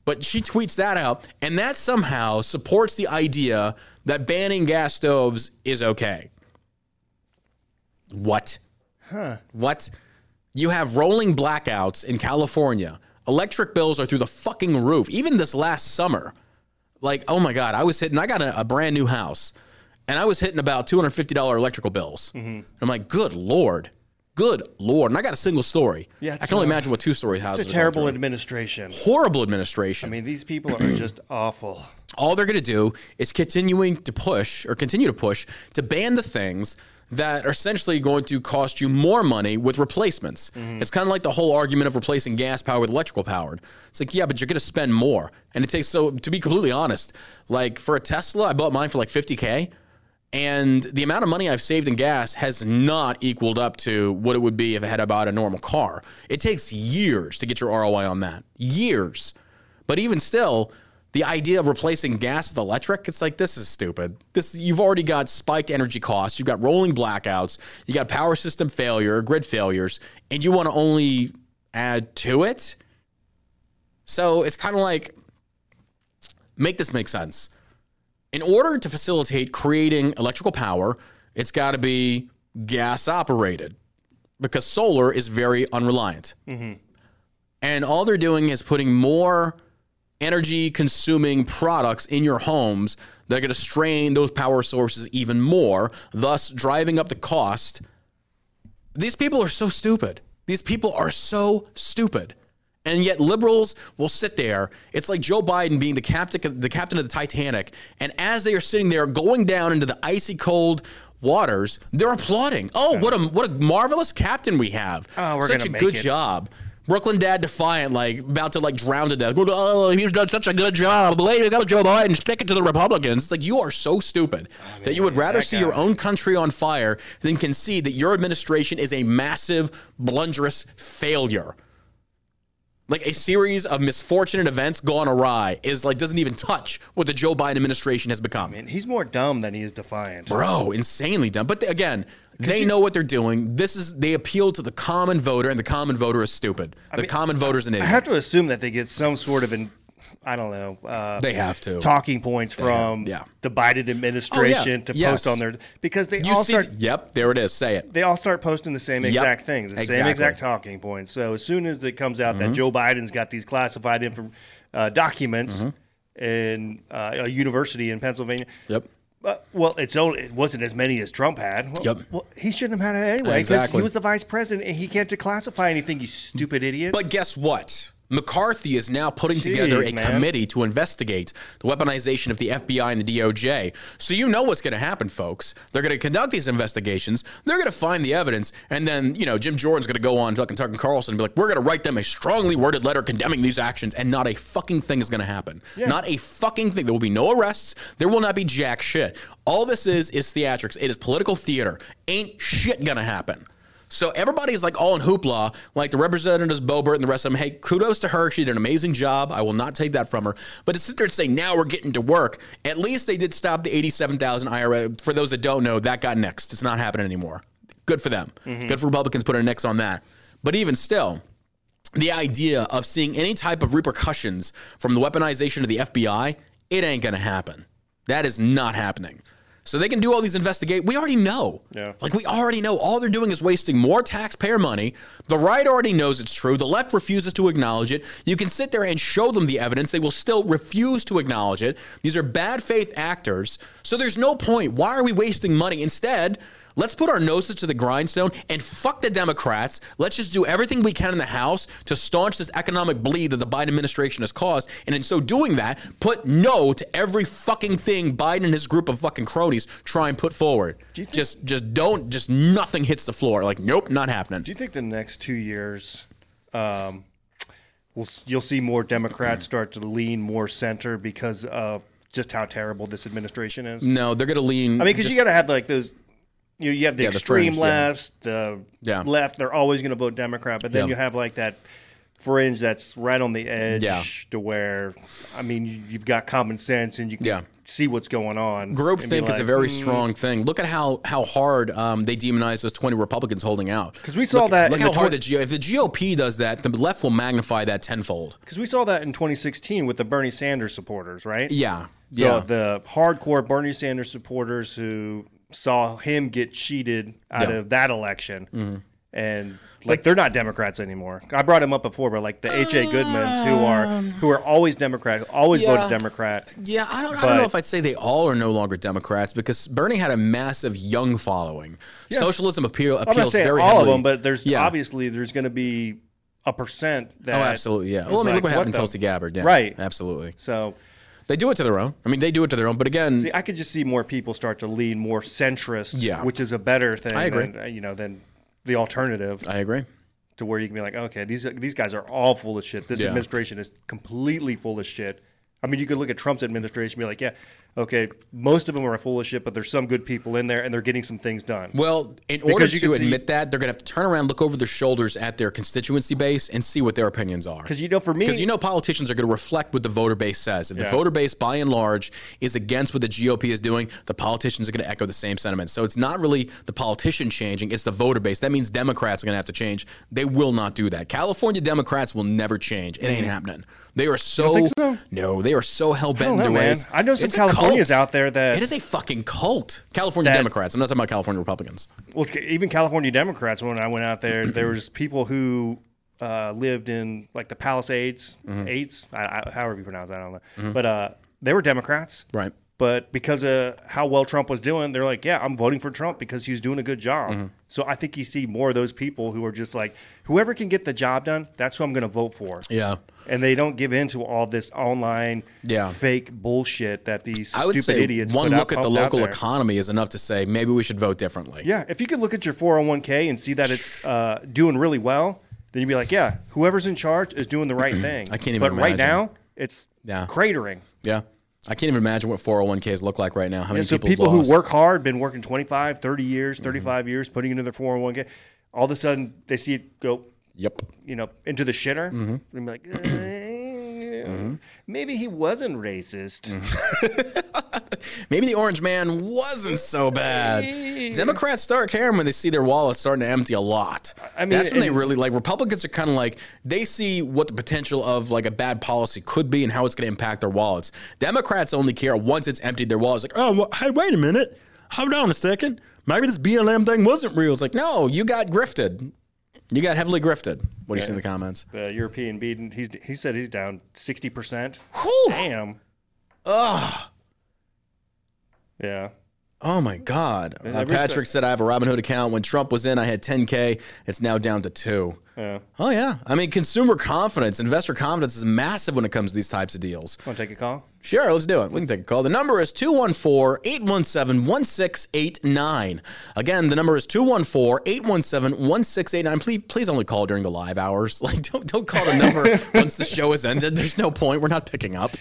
[SPEAKER 1] But she tweets that out, and that somehow supports the idea that banning gas stoves is okay. What? Huh. What? You have rolling blackouts in California. Electric bills are through the fucking roof. Even this last summer. Like, oh my God, I was hitting, I got a, a brand new house and I was hitting about $250 electrical bills. Mm-hmm. I'm like, good Lord. Good Lord. And I got a single story.
[SPEAKER 2] Yeah,
[SPEAKER 1] I can only imagine what two story houses
[SPEAKER 2] It's a terrible administration.
[SPEAKER 1] horrible administration.
[SPEAKER 2] I mean, these people are just awful.
[SPEAKER 1] all they're going to do is continuing to push or continue to push to ban the things that are essentially going to cost you more money with replacements. Mm-hmm. It's kind of like the whole argument of replacing gas power with electrical powered. It's like, yeah, but you're going to spend more. And it takes so to be completely honest, like for a Tesla, I bought mine for like 50k. And the amount of money I've saved in gas has not equaled up to what it would be if I had bought a normal car. It takes years to get your ROI on that. Years. But even still, the idea of replacing gas with electric, it's like this is stupid. This you've already got spiked energy costs, you've got rolling blackouts, you got power system failure, grid failures, and you want to only add to it. So it's kind of like make this make sense. In order to facilitate creating electrical power, it's got to be gas operated because solar is very unreliant. Mm-hmm. And all they're doing is putting more energy consuming products in your homes that are going to strain those power sources even more, thus driving up the cost. These people are so stupid. These people are so stupid. And yet liberals will sit there. It's like Joe Biden being the captain the captain of the Titanic and as they are sitting there going down into the icy cold waters, they're applauding. Oh, what a what a marvelous captain we have.
[SPEAKER 2] Oh, we're
[SPEAKER 1] Such a good
[SPEAKER 2] it.
[SPEAKER 1] job. Brooklyn Dad Defiant, like about to like drown to death. Oh, he's done such a good job. Lady, go Joe Biden, stick it to the Republicans. It's like you are so stupid that you would rather see
[SPEAKER 2] guy.
[SPEAKER 1] your own country on fire than concede that your administration is a massive, blunderous failure. Like a series of misfortunate events gone awry is like doesn't even touch what the Joe Biden administration has become.
[SPEAKER 2] And he's more dumb than he is defiant.
[SPEAKER 1] Bro, insanely dumb. But again, they
[SPEAKER 2] you-
[SPEAKER 1] know what they're doing. This is they appeal to the common voter, and the common voter is stupid. the
[SPEAKER 2] mean,
[SPEAKER 1] common voter's an idiot.
[SPEAKER 2] I have to assume that they get some sort of an, I don't know, uh,
[SPEAKER 1] They have to.
[SPEAKER 2] talking points from
[SPEAKER 1] yeah.
[SPEAKER 2] the Biden administration to
[SPEAKER 1] Yes.
[SPEAKER 2] post on their because they
[SPEAKER 1] you
[SPEAKER 2] all
[SPEAKER 1] see,
[SPEAKER 2] start
[SPEAKER 1] yep, there it is. Say it.
[SPEAKER 2] they all start posting the same exact things, the same
[SPEAKER 1] Exactly. Mm-hmm.
[SPEAKER 2] exact talking points. So as soon as it comes out that Joe Biden's got these classified info, uh, documents in uh, a university in Pennsylvania.
[SPEAKER 1] Yep.
[SPEAKER 2] Uh, well, it's only, it wasn't as many as Trump had. Well,
[SPEAKER 1] Yep.
[SPEAKER 2] well, he shouldn't have had it anyway because
[SPEAKER 1] Exactly.
[SPEAKER 2] he was the vice president and he can't declassify anything. You stupid idiot.
[SPEAKER 1] But guess what? McCarthy is now putting together a
[SPEAKER 2] man.
[SPEAKER 1] committee to investigate the weaponization of the FBI and the DOJ. So you know what's going to happen, folks. They're going to conduct these investigations. They're going to find the evidence, and then you know Jim Jordan's going to go on fucking Tucker Carlson and be like, "We're going to write them a strongly worded letter condemning these actions," and not a fucking thing is going to happen. Not a fucking thing. There will be no arrests. There will not be jack shit. All this is is theatrics. It is political theater. Ain't shit going to happen. So everybody's like all in hoopla, like the representatives, Boebert and the rest of them. Hey, kudos to her. She did an amazing job. I will not take that from her. But to sit there and say, now we're getting to work, at least they did stop the 87,000 IRA. For those that don't know, that got nixed. It's not happening anymore. Good for them. Mm-hmm. Good for Republicans putting a nix on that. But even still, the idea of seeing any type of repercussions from the weaponization of the FBI, it ain't going to happen. That is not happening. So they can do all these investigate. We already know.
[SPEAKER 2] Yeah.
[SPEAKER 1] Like we already know. All they're doing is wasting more taxpayer money. The right already knows it's true. The left refuses to acknowledge it. You can sit there and show them the evidence. They will still refuse to acknowledge it. These are bad faith actors. So there's no point. Why are we wasting money? Instead, Let's put our noses to the grindstone and fuck the Democrats. Let's just do everything we can in the House to staunch this economic bleed that the Biden administration has caused. And in so doing that, put no to every fucking thing Biden and his group of fucking cronies try and put forward. just just don't just nothing hits the floor. Like, nope, not happening.
[SPEAKER 2] Do you think the next two years, um, we'll, you'll see more Democrats start to lean more center because of just how terrible this administration is?
[SPEAKER 1] No, they're gonna lean
[SPEAKER 2] I mean, because you got to have like those. You, you have the
[SPEAKER 1] Yeah, the
[SPEAKER 2] extreme
[SPEAKER 1] fringe, yeah.
[SPEAKER 2] left, the
[SPEAKER 1] Yeah.
[SPEAKER 2] left. They're always going to vote Democrat, but then
[SPEAKER 1] Yeah.
[SPEAKER 2] you have like that fringe that's right on the edge
[SPEAKER 1] Yeah.
[SPEAKER 2] to where, I mean, you, you've got common sense and you can
[SPEAKER 1] Yeah.
[SPEAKER 2] see what's going on.
[SPEAKER 1] Groupthink is a very
[SPEAKER 2] "Mm."
[SPEAKER 1] strong thing. Look at how how hard um, they demonize those twenty Republicans holding out.
[SPEAKER 2] Because we saw
[SPEAKER 1] Look-
[SPEAKER 2] that
[SPEAKER 1] Look
[SPEAKER 2] in
[SPEAKER 1] how
[SPEAKER 2] the
[SPEAKER 1] hard the GO. If the GOP does that, the left will magnify that tenfold.
[SPEAKER 2] Because we saw that in 2016 with the Bernie Sanders supporters, right?
[SPEAKER 1] Yeah,
[SPEAKER 2] So
[SPEAKER 1] yeah.
[SPEAKER 2] the hardcore Bernie Sanders supporters who saw him get cheated out
[SPEAKER 1] Yeah. Mm-hmm.
[SPEAKER 2] of that election, and like they're not Democrats anymore. I brought him up before, but like the H. A. Goodmans who are who are always Democrat, always
[SPEAKER 1] Um, Yeah.
[SPEAKER 2] voted Democrat.
[SPEAKER 1] Yeah, I don't, I don't know if I'd say they all are no longer Democrats because Bernie had a massive young following. Socialism appeal, appeals
[SPEAKER 2] saying
[SPEAKER 1] very
[SPEAKER 2] all
[SPEAKER 1] heavily.
[SPEAKER 2] of them, but there's
[SPEAKER 1] Yeah.
[SPEAKER 2] obviously there's going to be a percent that.
[SPEAKER 1] Oh, absolutely, yeah. Well, I mean,
[SPEAKER 2] like,
[SPEAKER 1] look what happened to
[SPEAKER 2] the-
[SPEAKER 1] Tulsi Gabbard. Yeah,
[SPEAKER 2] Right.
[SPEAKER 1] Absolutely.
[SPEAKER 2] So
[SPEAKER 1] They do it to their own. I mean, they do it to their own. But again,
[SPEAKER 2] See, I could just see more people start to lean more centrist,
[SPEAKER 1] Yeah.
[SPEAKER 2] which is a better thing.
[SPEAKER 1] I agree.
[SPEAKER 2] Than, uh, you know, than the alternative
[SPEAKER 1] I agree.
[SPEAKER 2] to where you can be like, okay, these these guys are all full of shit. This
[SPEAKER 1] Yeah.
[SPEAKER 2] administration is completely full of shit. I mean, you could look at Trump's administration and be like, yeah, okay, most of them are full of shit, but there's some good people in there and they're getting some things done.
[SPEAKER 1] Well, in order
[SPEAKER 2] Because
[SPEAKER 1] to
[SPEAKER 2] can see-
[SPEAKER 1] admit that, they're going to have to turn around, look over their shoulders at their constituency base, and see what their opinions are.
[SPEAKER 2] Because you know, for me,
[SPEAKER 1] Because you know politicians are going to reflect what the voter base says. If the voter base, by and large, is against what the GOP is doing, the politicians are going to echo the same sentiment. So it's not really the politician changing; it's the voter base. That means Democrats are going to have to change. They will not do that. California Democrats will never change. It ain't mm-hmm. happening. They are so,
[SPEAKER 2] so?
[SPEAKER 1] no, they are so hell bent in their
[SPEAKER 2] man.
[SPEAKER 1] ways.
[SPEAKER 2] I know some
[SPEAKER 1] It's a cult.
[SPEAKER 2] Californians out there that
[SPEAKER 1] It is a fucking cult. California
[SPEAKER 2] That-
[SPEAKER 1] Democrats. I'm not talking about California Republicans.
[SPEAKER 2] Well, even California Democrats, when I went out there, there was people who uh, lived in like the Palisades,
[SPEAKER 1] Mm-hmm.
[SPEAKER 2] eights, I, I, however you pronounce, that, I don't know, but uh, they were Democrats.
[SPEAKER 1] Right.
[SPEAKER 2] But because of how well Trump was doing, they're like, yeah, I'm voting for Trump because he's doing a good job.
[SPEAKER 1] Mm-hmm.
[SPEAKER 2] So I think you see more of those people who are just like, whoever can get the job done, that's who I'm going to vote for.
[SPEAKER 1] Yeah.
[SPEAKER 2] And they don't give in to all this online
[SPEAKER 1] Yeah.
[SPEAKER 2] fake bullshit that these
[SPEAKER 1] I would
[SPEAKER 2] stupid
[SPEAKER 1] say
[SPEAKER 2] idiots
[SPEAKER 1] one
[SPEAKER 2] put out-
[SPEAKER 1] look at the local economy is enough to say maybe we should vote differently.
[SPEAKER 2] Yeah, if you could look at your 401k and see that it's uh, doing really well, then you'd be like, yeah, whoever's in charge is doing the right thing.
[SPEAKER 1] I can't even
[SPEAKER 2] But right now, it's
[SPEAKER 1] Yeah.
[SPEAKER 2] cratering.
[SPEAKER 1] Yeah. I can't even imagine what 401ks look like right now. How many
[SPEAKER 2] so
[SPEAKER 1] people,
[SPEAKER 2] people.
[SPEAKER 1] Mm-hmm.
[SPEAKER 2] who work hard, been working 25, 30 years, 35 years, putting into their 401k, all of a sudden they see it go,
[SPEAKER 1] Yep.
[SPEAKER 2] you know, into the shitter.
[SPEAKER 1] Mm-hmm.
[SPEAKER 2] And be like, "Uh, maybe he wasn't racist.
[SPEAKER 1] Mm-hmm. Maybe the orange man wasn't so bad. Democrats start caring when they see their wallets starting to empty a lot.
[SPEAKER 2] I mean,
[SPEAKER 1] that's when they really like. Republicans are kind of like they see what the potential of like a bad policy could be and how it's going to impact their wallets. Democrats only care once it's emptied their wallets. Like, oh, well, hey, wait a minute, hold on a second. Maybe this BLM thing wasn't real. It's like, no, you got grifted. You got heavily grifted. What do you see in the comments?
[SPEAKER 2] The European beating, he's he said he's down 60%. Damn.
[SPEAKER 1] Ugh.
[SPEAKER 2] Yeah.
[SPEAKER 1] Oh my God. Uh,
[SPEAKER 2] every
[SPEAKER 1] Patrick said I have a Robinhood account. When Trump was in, I had 10K. It's now down to two.
[SPEAKER 2] Yeah.
[SPEAKER 1] Oh, yeah. I mean, consumer confidence, investor confidence is massive when it comes to these types of deals.
[SPEAKER 2] Want to take a call?
[SPEAKER 1] Sure, let's do it. We can take a call. The number is 214 817 1689. Again, the number is 214 817 1689. Please, please only call during the live hours. Like, don't, don't call the number once the show has ended. There's no point. We're not picking up.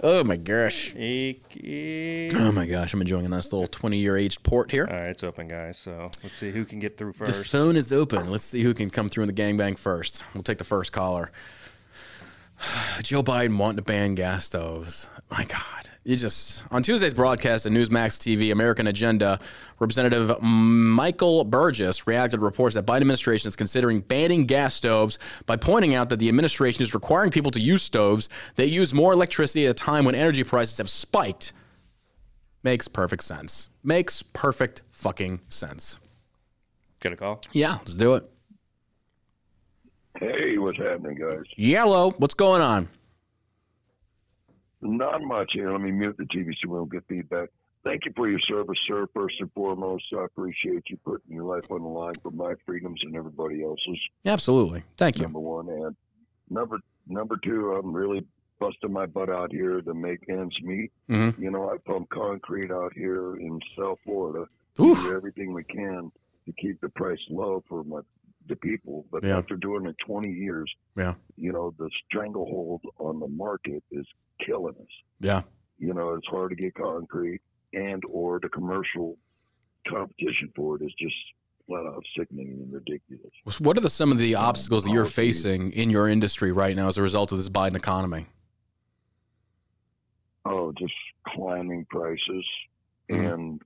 [SPEAKER 1] Oh my gosh. Oh my gosh. I'm enjoying a nice little 20 year aged port here.
[SPEAKER 2] All right, it's open, guys. So let's see who can get through first.
[SPEAKER 1] The phone is open. Let's see who can come through in the gangbang first. We'll take the first caller. Joe Biden wanting to ban gas stoves. My God. You just on Tuesday's broadcast at Newsmax TV, American Agenda, Representative Michael Burgess reacted to reports that Biden administration is considering banning gas stoves by pointing out that the administration is requiring people to use stoves that use more electricity at a time when energy prices have spiked. Makes perfect sense. Makes perfect fucking sense.
[SPEAKER 2] Get a call.
[SPEAKER 1] Yeah, let's do it.
[SPEAKER 3] Hey, what's happening, guys?
[SPEAKER 1] Yellow, what's going on?
[SPEAKER 3] Not much here. Let me mute the TV so we don't get feedback. Thank you for your service, sir. First and foremost, I appreciate you putting your life on the line for my freedoms and everybody else's.
[SPEAKER 1] Absolutely. Thank you.
[SPEAKER 3] Number one, and number number two, I'm really busting my butt out here to make ends meet.
[SPEAKER 1] Mhm.
[SPEAKER 3] You know, I pump concrete out here in South Florida.
[SPEAKER 1] Oof.
[SPEAKER 3] We do everything we can to keep the price low for my the people. But
[SPEAKER 1] Yeah.
[SPEAKER 3] after doing it 20 years,
[SPEAKER 1] Yeah.
[SPEAKER 3] you know, the stranglehold on the market is killing us.
[SPEAKER 1] Yeah.
[SPEAKER 3] You know, it's hard to get concrete and or the commercial competition for it is just flat out sickening and ridiculous.
[SPEAKER 1] What are the, some of the obstacles that you're facing in your industry right now as a result of this Biden economy?
[SPEAKER 3] Oh, just climbing prices
[SPEAKER 1] Mhm.
[SPEAKER 3] and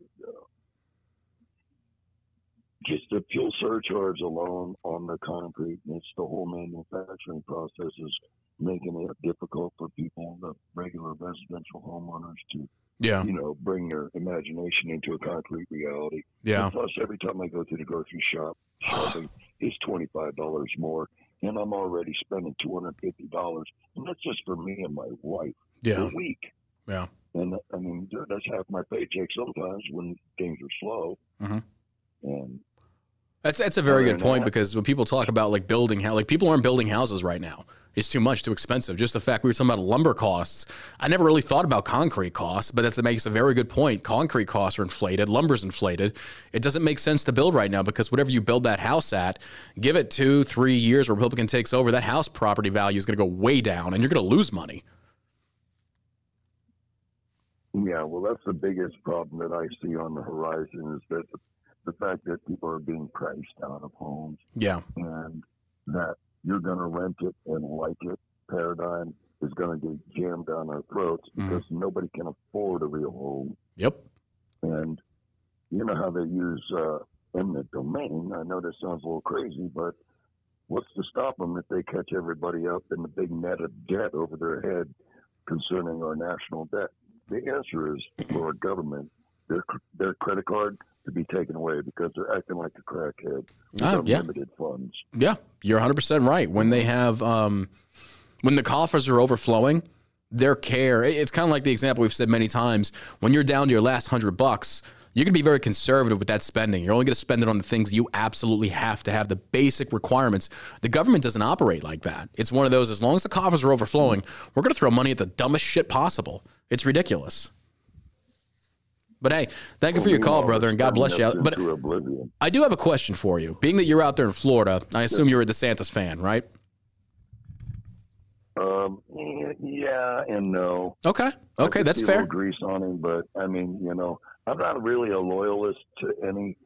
[SPEAKER 3] just the fuel surcharge alone on the concrete and it's the whole manufacturing process is making it difficult for people, the regular residential homeowners to
[SPEAKER 1] Yeah.
[SPEAKER 3] you know, bring their imagination into a concrete reality.
[SPEAKER 1] Yeah.
[SPEAKER 3] And plus, every time I go to the grocery shop, shopping is twenty five dollars more, and I'm already spending two hundred fifty dollars, and that's just for me and my wife
[SPEAKER 1] Yeah.
[SPEAKER 3] a week.
[SPEAKER 1] Yeah.
[SPEAKER 3] And I mean, that's half my paycheck sometimes when things are slow.
[SPEAKER 1] Mhm.
[SPEAKER 3] And
[SPEAKER 1] That's that's a very good point
[SPEAKER 3] that-
[SPEAKER 1] because when people talk about like building how like people aren't building houses right now. It's too much, too expensive. Just the fact we were talking about lumber costs. I never really thought about concrete costs, but that makes a very good point. Concrete costs are inflated, lumber's inflated. It doesn't make sense to build right now because whatever you build that house at, give it two, three years, Republican takes over, that house property value is going to go way down, and you're going to lose money.
[SPEAKER 3] yeah, well, that's the biggest problem that I see on the horizon is that the fact that people are being priced out of homes.
[SPEAKER 1] Yeah,
[SPEAKER 3] and that you're going to rent it and like it paradigm is going to get jammed down our throats
[SPEAKER 1] Mhm.
[SPEAKER 3] because nobody can afford a real home.
[SPEAKER 1] yep,
[SPEAKER 3] And you know how they use uh, eminent domain. I know this sounds a little crazy, but what's to stop them if they catch everybody up in the big net of debt over their head concerning our national debt? The answer is for our government, their their credit card to be taken away because they're acting like a crackhead with
[SPEAKER 1] Ah, yeah.
[SPEAKER 3] unlimited funds.
[SPEAKER 1] Yeah, you're 100% right. When they have, um, when the coffers are overflowing, their care, it's kind of like the example we've said many times. When you're down to your last hundred bucks, you're going to be very conservative with that spending. You're only going to spend it on the things you absolutely have to have, the basic requirements. The government doesn't operate like that. It's one of those, as long as the coffers are overflowing, we're going to throw money at the dumbest shit possible. It's ridiculous. But hey, thank you for your call, brother, and God bless you. But I do have a question for you. Being that you're out there in Florida, I assume you're a DeSantis fan, right?
[SPEAKER 3] Um, yeah and no.
[SPEAKER 1] Okay. Okay, that's
[SPEAKER 3] see a little
[SPEAKER 1] fair.
[SPEAKER 3] Grease on him, but I mean, you know, I'm not really a loyalist to any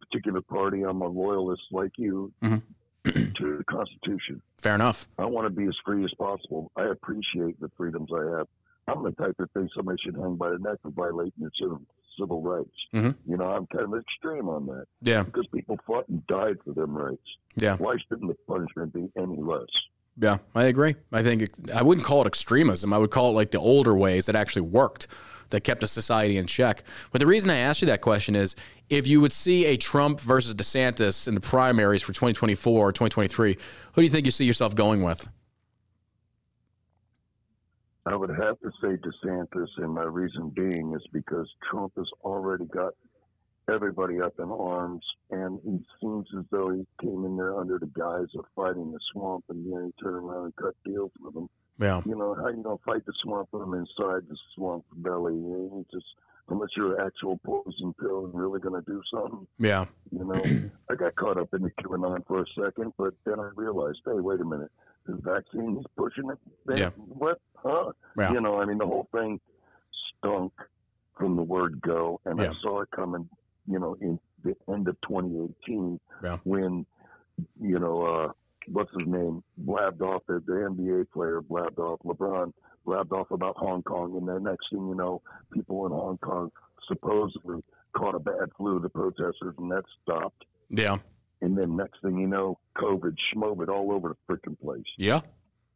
[SPEAKER 3] particular party. I'm a loyalist like you
[SPEAKER 1] Mhm.
[SPEAKER 3] to the Constitution.
[SPEAKER 1] Fair enough.
[SPEAKER 3] I want to be as free as possible. I appreciate the freedoms I have. I'm the type that thinks somebody should hang by the neck for violating their civil, civil rights.
[SPEAKER 1] Mhm.
[SPEAKER 3] You know, I'm kind of extreme on that
[SPEAKER 1] Yeah.
[SPEAKER 3] because people fought and died for them rights.
[SPEAKER 1] Yeah.
[SPEAKER 3] Why shouldn't the punishment be any less?
[SPEAKER 1] Yeah, I agree. I think it, I wouldn't call it extremism. I would call it like the older ways that actually worked, that kept a society in check. But the reason I asked you that question is if you would see a Trump versus DeSantis in the primaries for 2024 or 2023, who do you think you see yourself going with?
[SPEAKER 3] I would have to say DeSantis, and my reason being is because Trump has already got everybody up in arms, and he seems as though he came in there under the guise of fighting the swamp, and then he turned around and cut deals with them.
[SPEAKER 1] Yeah.
[SPEAKER 3] You know, how you gonna fight the swamp from inside the swamp belly? You just unless you're an actual poison pill and really gonna do something.
[SPEAKER 1] Yeah.
[SPEAKER 3] You know, I got caught up in the QAnon for a second, but then I realized, hey, wait a minute, the vaccine is pushing it. Then
[SPEAKER 1] Yeah.
[SPEAKER 3] What? Huh?
[SPEAKER 1] Yeah.
[SPEAKER 3] You know, I mean, the whole thing stunk from the word go, and
[SPEAKER 1] Yeah.
[SPEAKER 3] I saw it coming. You know, in the end of 2018,
[SPEAKER 1] Yeah.
[SPEAKER 3] when you know, uh, what's his name, blabbed off the, the NBA player, blabbed off LeBron, blabbed off about Hong Kong, and then next thing you know, people in Hong Kong supposedly caught a bad flu, the protesters, and that stopped.
[SPEAKER 1] Yeah.
[SPEAKER 3] And then next thing you know, COVID schmovid all over the freaking place.
[SPEAKER 1] Yeah.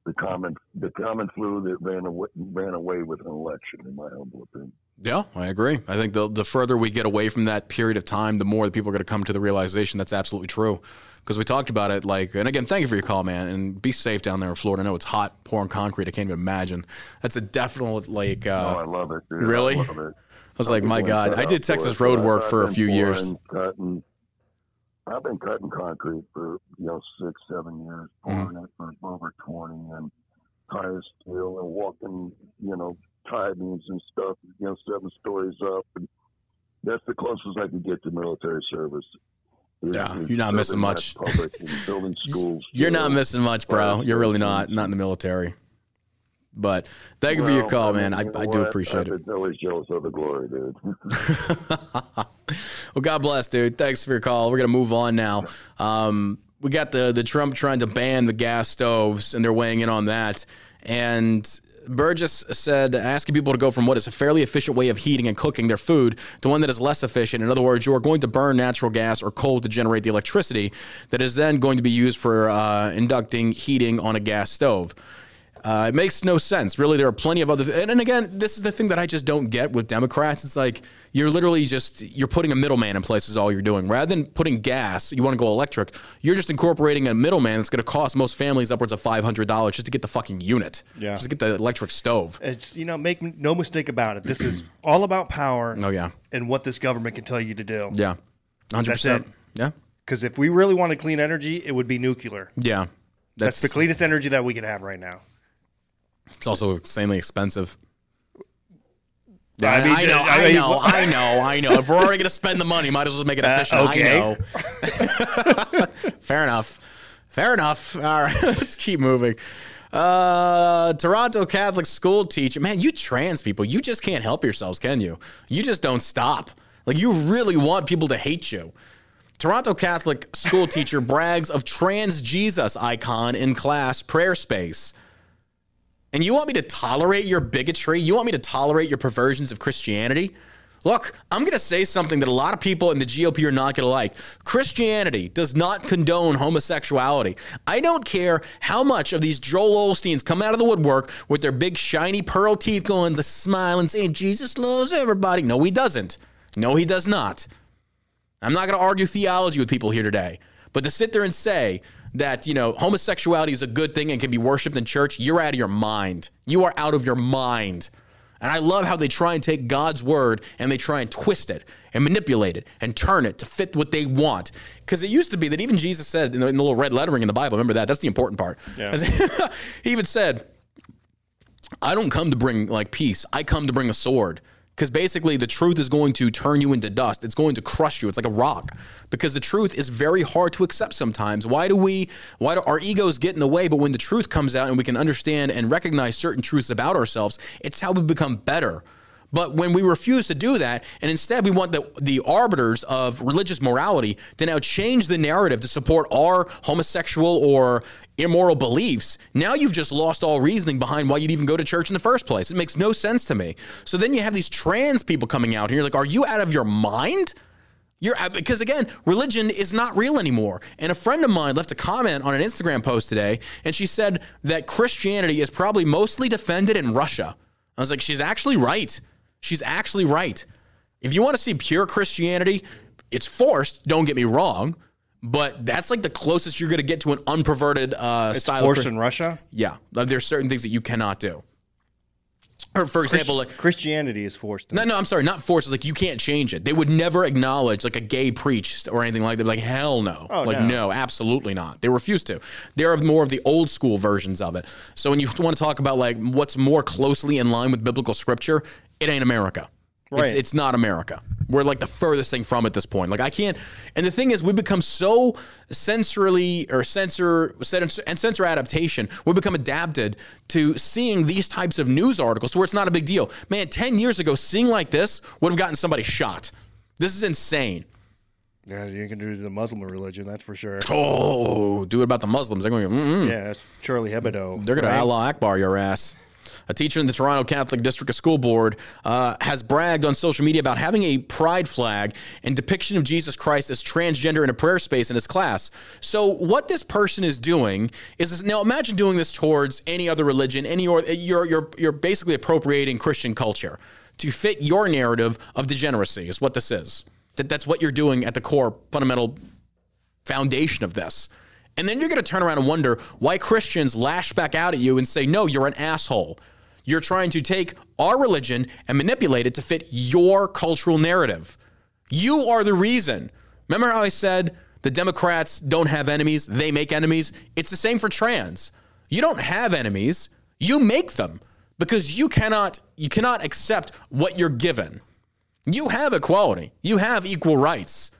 [SPEAKER 3] The common, the common flu that ran away, ran away with an election, in my humble opinion.
[SPEAKER 1] Yeah, I agree. I think the the further we get away from that period of time, the more that people are going to come to the realization that's absolutely true. Because we talked about it, like, and again, thank you for your call, man, and be safe down there in Florida. I know it's hot, pouring concrete. I can't even imagine. That's a definite like.
[SPEAKER 3] oh,
[SPEAKER 1] Uh,
[SPEAKER 3] I love it. Dude.
[SPEAKER 1] really?
[SPEAKER 3] I it.
[SPEAKER 1] I was like, my God, I did Texas road work for a few years.
[SPEAKER 3] I've been cutting concrete for you know six, seven years,
[SPEAKER 1] Mm-hmm.
[SPEAKER 3] pouring it for over twenty, and tire steel and walking, you know, tie beams and stuff, you know, seven stories up, and that's the closest I could get to military service. is-
[SPEAKER 1] Yeah,
[SPEAKER 3] is
[SPEAKER 1] you're not missing much.
[SPEAKER 3] Building schools.
[SPEAKER 1] You're not missing much, bro. You're really not. Not in the military. But thank you for your call,
[SPEAKER 3] mean,
[SPEAKER 1] man. I, I do appreciate it.
[SPEAKER 3] Always jealous of the glory, dude.
[SPEAKER 1] well, God bless, dude. Thanks for your call. We're gonna move on now. Um, we got the the Trump trying to ban the gas stoves, and they're weighing in on that. And Burgess said asking people to go from what is a fairly efficient way of heating and cooking their food to one that is less efficient. In other words, you are going to burn natural gas or coal to generate the electricity that is then going to be used for uh, inducting heating on a gas stove. Uh, it makes no sense. Really, there are plenty of other. And, and again, this is the thing that I just don't get with Democrats. It's like you're literally just you're putting a middleman in place. Is all you're doing. Rather than putting gas, you want to go electric. You're just incorporating a middleman that's going to cost most families upwards of five hundred dollars just to get the fucking unit.
[SPEAKER 2] Yeah.
[SPEAKER 1] Just to get the electric stove.
[SPEAKER 2] It's you know, make no mistake about it. This is all about power
[SPEAKER 1] Oh yeah,
[SPEAKER 2] and what this government can tell you to do.
[SPEAKER 1] yeah, hundred percent. Yeah,
[SPEAKER 2] Because if we really wanted clean energy, it would be nuclear.
[SPEAKER 1] yeah.
[SPEAKER 2] That's, the cleanest energy that we can have right now.
[SPEAKER 1] It's also insanely expensive.
[SPEAKER 2] I
[SPEAKER 1] I,
[SPEAKER 2] mean,
[SPEAKER 1] I know,
[SPEAKER 2] I
[SPEAKER 1] I know, I know, I know. If we're already going to spend the money, might as well make it
[SPEAKER 2] Uh, okay.
[SPEAKER 1] I know. Fair enough. Fair enough. All right, let's keep moving. Uh, Toronto Catholic school teacher. Man, you trans people, you just can't help yourselves, can you? You just don't stop. Like, you really want people to hate you. Toronto Catholic school teacher brags of trans Jesus icon in class prayer space. And you want me to tolerate your bigotry? You want me to tolerate your perversions of Christianity? Look, I'm going to say something that a lot of people in the GOP are not going to like. Christianity does not condone homosexuality. I don't care how much of these Joel Osteens come out of the woodwork with their big shiny pearl teeth going to smile and saying, Jesus loves everybody. No, he doesn't. No, he does not. I'm not going to argue theology with people here today. But to sit there and say that, you know, homosexuality is a good thing and can be worshiped in church, you're out of your mind. You are out of your mind. And I love how they try and take God's word and they try and twist it and manipulate it and turn it to fit what they want. Because it used to be that even Jesus said in the, in the little red lettering in the Bible, remember that? That's the important part.
[SPEAKER 2] Yeah.
[SPEAKER 1] he even said, I don't come to bring like peace. I come to bring a sword. Because basically, the truth is going to turn you into dust. It's going to crush you. It's like a rock. Because the truth is very hard to accept sometimes. Why do we, why do our egos get in the way? But when the truth comes out and we can understand and recognize certain truths about ourselves, it's how we become better. But when we refuse to do that, and instead we want the, the arbiters of religious morality to now change the narrative to support our homosexual or immoral beliefs, now you've just lost all reasoning behind why you'd even go to church in the first place. It makes no sense to me. So then you have these trans people coming out here, like, are you out of your mind? You're because again, religion is not real anymore. And a friend of mine left a comment on an Instagram post today, and she said that Christianity is probably mostly defended in Russia. I was like, she's actually right. She's actually right. If you want to see pure Christianity, it's forced. Don't get me wrong, but that's like the closest you're going to get to an unperverted uh,
[SPEAKER 2] It's
[SPEAKER 1] style. of
[SPEAKER 2] forced
[SPEAKER 1] Chris-
[SPEAKER 2] in Russia.
[SPEAKER 1] yeah, like, there's certain things that you cannot do. or for example, like
[SPEAKER 2] Christianity is forced.
[SPEAKER 1] No, no, I'm sorry, not forced. It's like you can't change it. They would never acknowledge like a gay preached or anything like that. Like hell no.
[SPEAKER 2] Oh,
[SPEAKER 1] like
[SPEAKER 2] no.
[SPEAKER 1] no. absolutely not. They refuse to. They're more of the old school versions of it. So when you want to talk about like what's more closely in line with biblical scripture, it ain't America. It's,
[SPEAKER 2] Right.
[SPEAKER 1] it's not America. We're like the furthest thing from at this point. Like I can't. And the thing is, we become so sensorily or sensor and sensor adaptation. We become adapted to seeing these types of news articles to where it's not a big deal. Man, ten years ago, seeing like this would have gotten somebody shot. This is insane.
[SPEAKER 2] Yeah, you can do the Muslim religion, that's for sure.
[SPEAKER 1] Oh, do it about the Muslims. They're going. Mm-mm.
[SPEAKER 2] Yeah, Charlie Hebdo.
[SPEAKER 1] They're going
[SPEAKER 2] right?
[SPEAKER 1] to Allah Akbar your ass. A teacher in the Toronto Catholic District School Board uh, has bragged on social media about having a pride flag and depiction of Jesus Christ as transgender in a prayer space in his class. So, what this person is doing is now imagine doing this towards any other religion, any or you're you're you're basically appropriating Christian culture to fit your narrative of degeneracy. Is what this is. That that's what you're doing at the core fundamental foundation of this. And then you're going to turn around and wonder why Christians lash back out at you and say, no, you're an asshole. You're trying to take our religion and manipulate it to fit your cultural narrative. You are the reason. Remember how I said the Democrats don't have enemies, they make enemies? It's the same for trans. You don't have enemies, you make them because you cannot you cannot accept what you're given. You have equality. You have equal rights.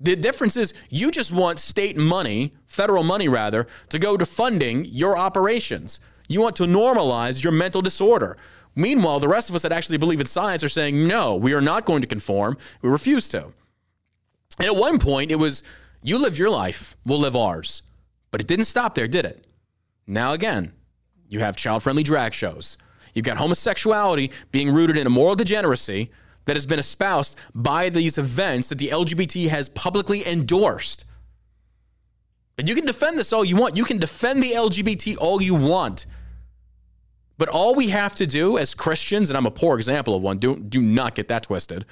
[SPEAKER 1] The difference is you just want state money, federal money rather, to go to funding your operations. You want to normalize your mental disorder. Meanwhile, the rest of us that actually believe in science are saying, no, we are not going to conform. We refuse to. And at one point, it was, you live your life, we'll live ours. But it didn't stop there, did it? Now, again, you have child friendly drag shows. You've got homosexuality being rooted in a moral degeneracy that has been espoused by these events that the LGBT has publicly endorsed. And you can defend this all you want. You can defend the LGBT all you want. But all we have to do as Christians, and I'm a poor example of one, do, do not get that twisted.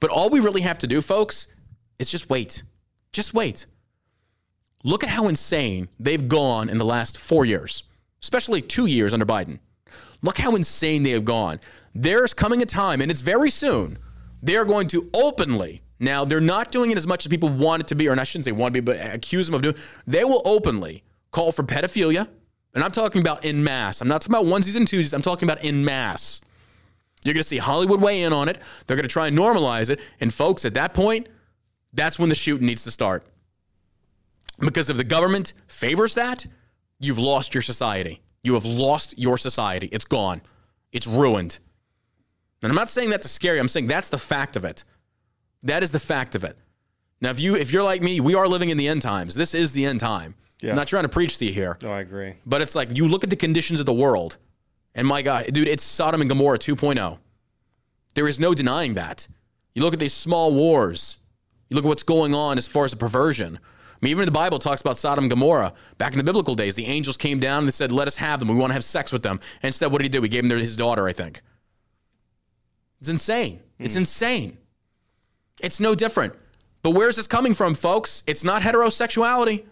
[SPEAKER 1] But all we really have to do, folks, is just wait. Just wait. Look at how insane they've gone in the last four years, especially two years under Biden. Look how insane they have gone. There's coming a time, and it's very soon, they're going to openly, now they're not doing it as much as people want it to be, or I shouldn't say want to be, but accuse them of doing, they will openly call for pedophilia. And I'm talking about in mass. I'm not talking about onesies and twosies. I'm talking about in mass. You're going to see Hollywood weigh in on it. They're going to try and normalize it. And folks, at that point, that's when the shooting needs to start. Because if the government favors that, you've lost your society. You have lost your society. It's gone. It's ruined. And I'm not saying that to scare you. I'm saying that's the fact of it. That is the fact of it. Now, if you if you're like me, we are living in the end times. This is the end time.
[SPEAKER 2] Yeah.
[SPEAKER 1] I'm not trying to preach to you here.
[SPEAKER 2] No, I agree.
[SPEAKER 1] But it's like you look at the conditions of the world, and my God, dude, it's Sodom and Gomorrah 2.0. There is no denying that. You look at these small wars. You look at what's going on as far as the perversion. I mean, even the Bible talks about Sodom and Gomorrah. Back in the biblical days, the angels came down and they said, "Let us have them. We want to have sex with them." And instead, what did he do? He gave him their- his daughter, I think. It's insane. It's hmm. insane. It's no different. But where's this coming from, folks? It's not heterosexuality.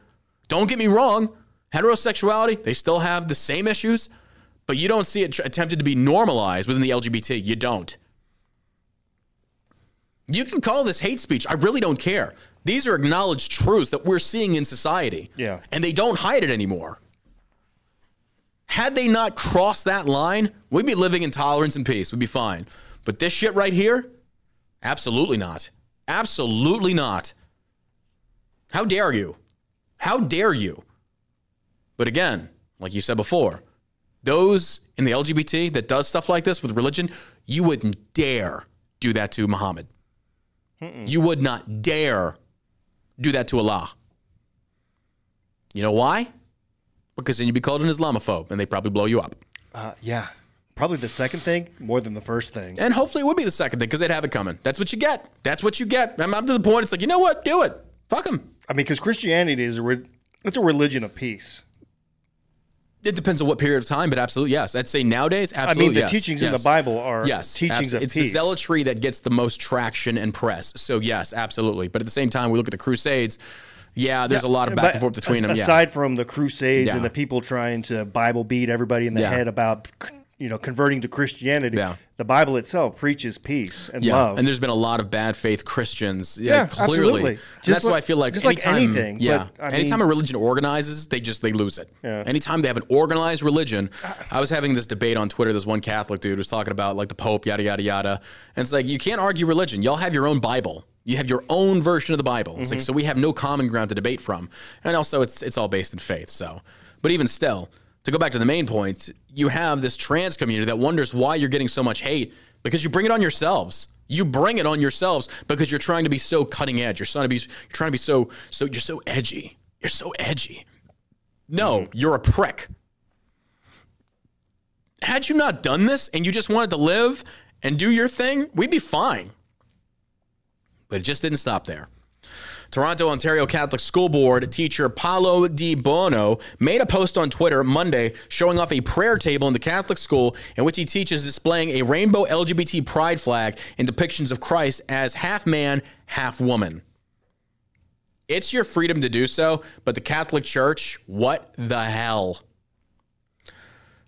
[SPEAKER 1] Don't get me wrong. Heterosexuality, they still have the same issues, but you don't see it tr- attempted to be normalized within the LGBT. You don't. You can call this hate speech. I really don't care. These are acknowledged truths that we're seeing in society.
[SPEAKER 2] Yeah.
[SPEAKER 1] And they don't hide it anymore. Had they not crossed that line, we'd be living in tolerance and peace. We'd be fine. But this shit right here, absolutely not. Absolutely not. How dare you? How dare you? But again, like you said before, those in the LGBT that does stuff like this with religion, you wouldn't dare do that to Muhammad. You would not dare do that to Allah. You know why? Because then you'd be called an Islamophobe and they'd probably blow you up.
[SPEAKER 2] Uh, yeah. Probably the second thing more than the first thing.
[SPEAKER 1] And hopefully it would be the second thing because they'd have it coming. That's what you get. That's what you get. I'm up to the point. It's like, you know what? Do it. Fuck them.
[SPEAKER 2] I mean, because Christianity is a re- it's a religion of peace.
[SPEAKER 1] It depends on what period of time, but absolutely yes. I'd say nowadays, absolutely.
[SPEAKER 2] I mean, the
[SPEAKER 1] yes.
[SPEAKER 2] teachings in the Bible are
[SPEAKER 1] Yes,
[SPEAKER 2] teachings of
[SPEAKER 1] it's
[SPEAKER 2] peace.
[SPEAKER 1] the zealotry that gets the most traction and press. So yes, absolutely. But at the same time, we look at the Crusades. Yeah, there's a lot of back
[SPEAKER 2] But
[SPEAKER 1] and forth between
[SPEAKER 2] as-
[SPEAKER 1] them. Yeah,
[SPEAKER 2] Aside from the Crusades
[SPEAKER 1] Yeah.
[SPEAKER 2] and the people trying to Bible beat everybody in the
[SPEAKER 1] Yeah.
[SPEAKER 2] head about you know, converting to Christianity.
[SPEAKER 1] Yeah.
[SPEAKER 2] The Bible itself preaches peace and
[SPEAKER 1] Yeah,
[SPEAKER 2] love.
[SPEAKER 1] and there's been a lot of bad faith Christians. Yeah,
[SPEAKER 2] Yeah,
[SPEAKER 1] clearly.
[SPEAKER 2] absolutely.
[SPEAKER 1] And
[SPEAKER 2] Just
[SPEAKER 1] that's why I feel like
[SPEAKER 2] just like
[SPEAKER 1] anytime,
[SPEAKER 2] anything,
[SPEAKER 1] Yeah,
[SPEAKER 2] but, I
[SPEAKER 1] anytime
[SPEAKER 2] mean-
[SPEAKER 1] a religion organizes, they just they lose it.
[SPEAKER 2] Yeah.
[SPEAKER 1] Anytime they have an organized religion, I was having this debate on Twitter. This one Catholic dude was talking about like the Pope, yada yada yada, and it's like you can't argue religion. Y'all have your own Bible. You have your own version of the Bible. It's
[SPEAKER 2] Mm-hmm.
[SPEAKER 1] like so we have no common ground to debate from, and also it's it's all based in faith. So, but even still, to go back to the main point, you have this trans community that wonders why you're getting so much hate because you bring it on yourselves. You bring it on yourselves because you're trying to be so cutting edge. You're trying to be you're trying to be so so you're so edgy. You're so edgy. No, mm-hmm. you're a prick. Had you not done this and you just wanted to live and do your thing, we'd be fine. But it just didn't stop there. Toronto, Ontario Catholic School Board teacher Paolo De Buono made a post on Twitter Monday showing off a prayer table in the Catholic school in which he teaches displaying a rainbow LGBT pride flag and depictions of Christ as half man, half woman. It's your freedom to do so, but the Catholic Church, what the hell?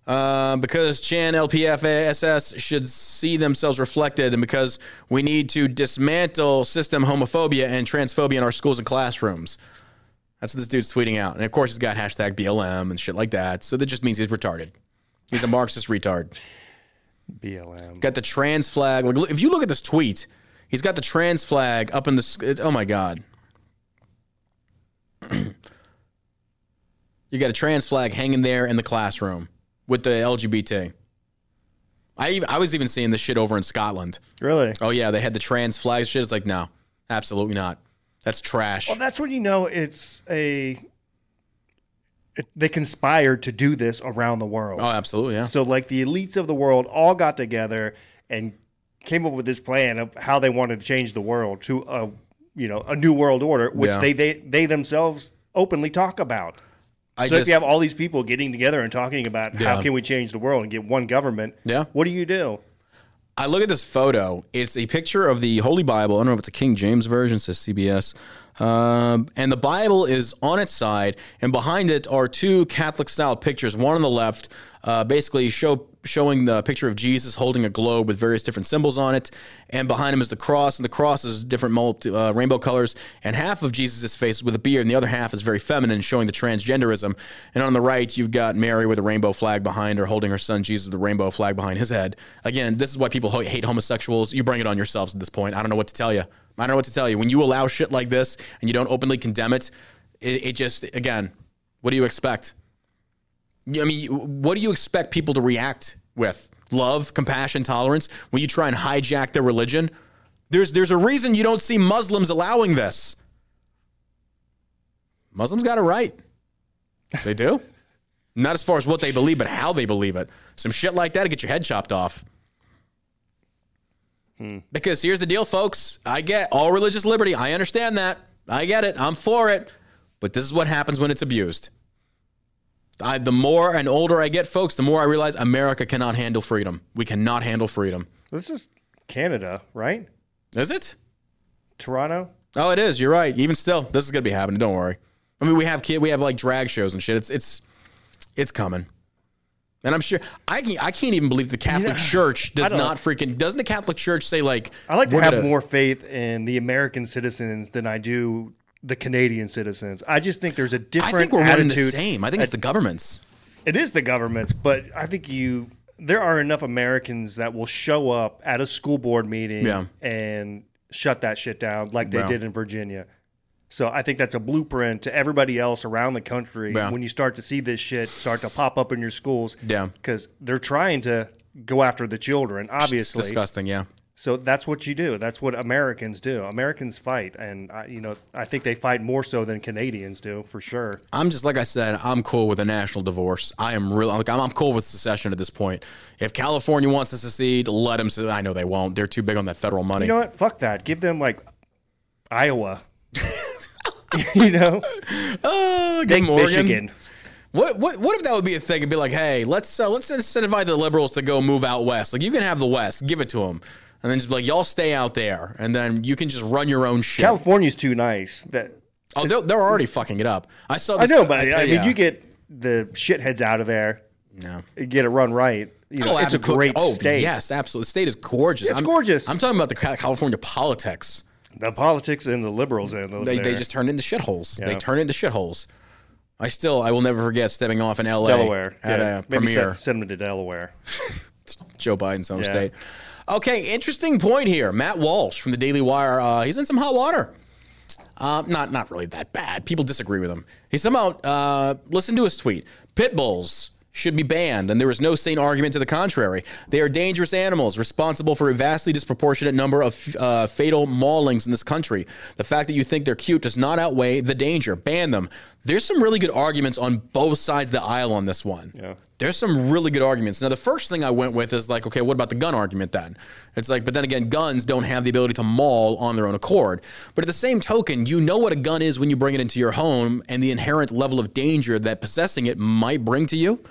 [SPEAKER 1] Uh, because Chan LPFASS should see themselves reflected, and because we need to dismantle system homophobia and transphobia in our schools and classrooms. That's what this dude's tweeting out. And of course, he's got hashtag BLM and shit like that. So that just means he's retarded. He's a Marxist retard.
[SPEAKER 2] BLM.
[SPEAKER 1] Got the trans flag. Like, if you look at this tweet, he's got the trans flag up in the. it- Oh my God. you got a trans flag hanging there in the classroom with the LGBT. I even, I was even seeing this shit over in Scotland.
[SPEAKER 2] Really?
[SPEAKER 1] Oh yeah, they had the trans flag shit. It's like no, absolutely not. That's trash.
[SPEAKER 2] Well, that's when you know it's a. It, they conspired to do this around the world.
[SPEAKER 1] oh, absolutely, yeah.
[SPEAKER 2] So, like the elites of the world all got together and came up with this plan of how they wanted to change the world to a, you know, a new world order, which
[SPEAKER 1] Yeah.
[SPEAKER 2] they, they they themselves openly talk about.
[SPEAKER 1] I
[SPEAKER 2] So if you have all these people getting together and talking about
[SPEAKER 1] Yeah.
[SPEAKER 2] how can we change the world and get one government,
[SPEAKER 1] Yeah.
[SPEAKER 2] what do you do?
[SPEAKER 1] I look at this photo. It's a picture of the Holy Bible. I don't know if it's a King James version. It says CBS. Um, and the Bible is on its side, and behind it are two Catholic style pictures. One on the left, uh, basically show showing the picture of Jesus holding a globe with various different symbols on it, and behind him is the cross, and the cross is different multi, uh, rainbow colors. And half of Jesus' face is with a beard, and the other half is very feminine, showing the transgenderism. And on the right, you've got Mary with a rainbow flag behind her, holding her son Jesus with a rainbow flag behind his head. Again, this is why people hate homosexuals. You bring it on yourselves at this point. I don't know what to tell you. I don't know what to tell you. When you allow shit like this and you don't openly condemn it, it, it just again, what do you expect? I mean, what do you expect people to react with? Love, compassion, tolerance when you try and hijack their religion? There's there's a reason you don't see Muslims allowing this. Muslims got it right. They do. Not as far as what they believe, but how they believe it. Some shit like that to get your head chopped off. Because here's the deal, folks. I get all religious liberty. I understand that. I get it. I'm for it. But this is what happens when it's abused. I, the more and older I get, folks, the more I realize America cannot handle freedom. We cannot handle freedom.
[SPEAKER 2] This is Canada, right?
[SPEAKER 1] Is it?
[SPEAKER 2] Toronto.
[SPEAKER 1] Oh, it is. You're right. Even still, this is gonna be happening. Don't worry. I mean, we have kid, we have like drag shows and shit. It's it's it's coming. And I'm sure I can I can't even believe the Catholic
[SPEAKER 2] know,
[SPEAKER 1] Church does
[SPEAKER 2] don't-
[SPEAKER 1] freaking doesn't the Catholic Church say like
[SPEAKER 2] I like to have
[SPEAKER 1] gonna-
[SPEAKER 2] more faith in the American citizens than I do the Canadian citizens. I just think there's a different I
[SPEAKER 1] think we're one the
[SPEAKER 2] attitude.
[SPEAKER 1] same. I think it's the governments.
[SPEAKER 2] It is the government's, but I think you there are enough Americans that will show up at a school board meeting
[SPEAKER 1] Yeah.
[SPEAKER 2] and shut that shit down like they
[SPEAKER 1] Yeah.
[SPEAKER 2] did in Virginia. So I think that's a blueprint to everybody else around the country
[SPEAKER 1] Yeah.
[SPEAKER 2] when you start to see this shit start to pop up in your schools.
[SPEAKER 1] Yeah.
[SPEAKER 2] Because they're trying to go after the children,
[SPEAKER 1] It's
[SPEAKER 2] obviously.
[SPEAKER 1] disgusting, yeah.
[SPEAKER 2] So that's what you do. That's what Americans do. Americans fight, and I, you know, I think they fight more so than Canadians do, for sure.
[SPEAKER 1] I'm just like I said. I'm cool with a national divorce. I am real. Like I'm, I'm cool with secession at this point. If California wants to secede, let them. se- I know they won't. They're too big on that federal money.
[SPEAKER 2] You know what? Fuck that. Give them like Iowa. you know,
[SPEAKER 1] Uh, give
[SPEAKER 2] take Michigan.
[SPEAKER 1] What, what what if that would be a thing? It'd be like, hey, let's uh, let's incentivize the liberals to go move out west. Like you can have the west, give it to them, and then just be like, y'all stay out there, and then you can just run your own shit.
[SPEAKER 2] California's too nice. That
[SPEAKER 1] oh, they're, they're already fucking it up. I saw.
[SPEAKER 2] I know, but I mean,
[SPEAKER 1] yeah.
[SPEAKER 2] you get the shitheads out of there,
[SPEAKER 1] no.
[SPEAKER 2] you get it run right. you know, it's a great
[SPEAKER 1] oh,
[SPEAKER 2] state.
[SPEAKER 1] yes, absolutely. The state is gorgeous.
[SPEAKER 2] It's
[SPEAKER 1] I'm,
[SPEAKER 2] gorgeous.
[SPEAKER 1] I'm talking about the California politics.
[SPEAKER 2] The politics and the liberals and those
[SPEAKER 1] They, they just turn into shitholes. They
[SPEAKER 2] Yeah.
[SPEAKER 1] turn into shitholes. I still, I will never forget stepping off in L.A.
[SPEAKER 2] Delaware
[SPEAKER 1] at
[SPEAKER 2] yeah.
[SPEAKER 1] a
[SPEAKER 2] Maybe
[SPEAKER 1] premiere.
[SPEAKER 2] send, send them to Delaware.
[SPEAKER 1] Joe Biden's home
[SPEAKER 2] Yeah.
[SPEAKER 1] state. Okay, interesting point here. Matt Walsh from the Daily Wire. Uh, he's in some hot water. Uh, not not really that bad. People disagree with him. He somehow uh, listen to his tweet. Pit bulls should be banned, and there is no sane argument to the contrary. They are dangerous animals, responsible for a vastly disproportionate number of uh, fatal maulings in this country. The fact that you think they're cute does not outweigh the danger. Ban them. There's some really good arguments on both sides of the aisle on this one.
[SPEAKER 2] Yeah.
[SPEAKER 1] There's some really good arguments. Now, the first thing I went with is like, okay, what about the gun argument then? It's like, but then again, guns don't have the ability to maul on their own accord. But at the same token, you know what a gun is when you bring it into your home and the inherent level of danger that possessing it might bring to you.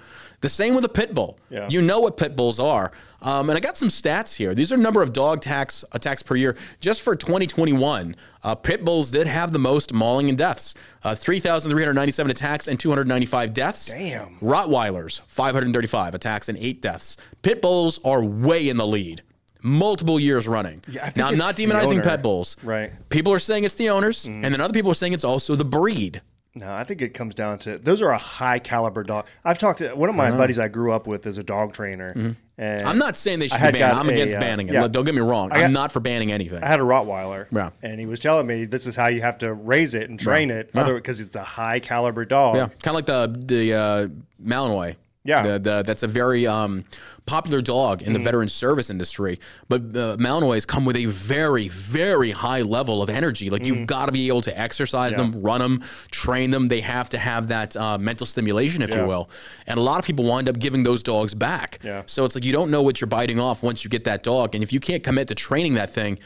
[SPEAKER 1] The same with a pit bull.
[SPEAKER 2] Yeah.
[SPEAKER 1] You know what pit bulls are. Um, and I got some stats here. These are number of dog attacks attacks per year. Just for 2021, uh, pit bulls did have the most mauling and deaths. Uh, 3,397 attacks and 295 deaths.
[SPEAKER 2] Damn.
[SPEAKER 1] Rottweilers, 535 attacks and eight deaths. Pit bulls are way in the lead. Multiple years running.
[SPEAKER 2] Yeah,
[SPEAKER 1] now, I'm not demonizing pet bulls.
[SPEAKER 2] Right.
[SPEAKER 1] People are saying it's the owners, and then other people are saying it's also the breed.
[SPEAKER 2] No, I think it comes down to those are a high caliber dog. I've talked to one of my buddies I grew up with is a dog trainer,
[SPEAKER 1] Mm-hmm. I'm not saying they should be banned. I'm against
[SPEAKER 2] uh,
[SPEAKER 1] banning it.
[SPEAKER 2] yeah.
[SPEAKER 1] Don't get me wrong.
[SPEAKER 2] got-
[SPEAKER 1] I'm not for banning anything.
[SPEAKER 2] I had a Rottweiler,
[SPEAKER 1] Yeah.
[SPEAKER 2] and he was telling me this is how you have to raise it and train it,
[SPEAKER 1] Yeah.
[SPEAKER 2] other because it's a high caliber dog.
[SPEAKER 1] Yeah, kind of like the the uh, Malinois.
[SPEAKER 2] Yeah.
[SPEAKER 1] The, the, that's a very um, popular dog in the veteran service industry. But uh, Malinois come with a very, very high level of energy. Like you've got to be able to exercise them, run them, train them. They have to have that uh, mental stimulation, if you will. And a lot of people wind up giving those dogs back.
[SPEAKER 2] Yeah.
[SPEAKER 1] So it's like you don't know what you're biting off once you get that dog, and if you can't commit to training that thing.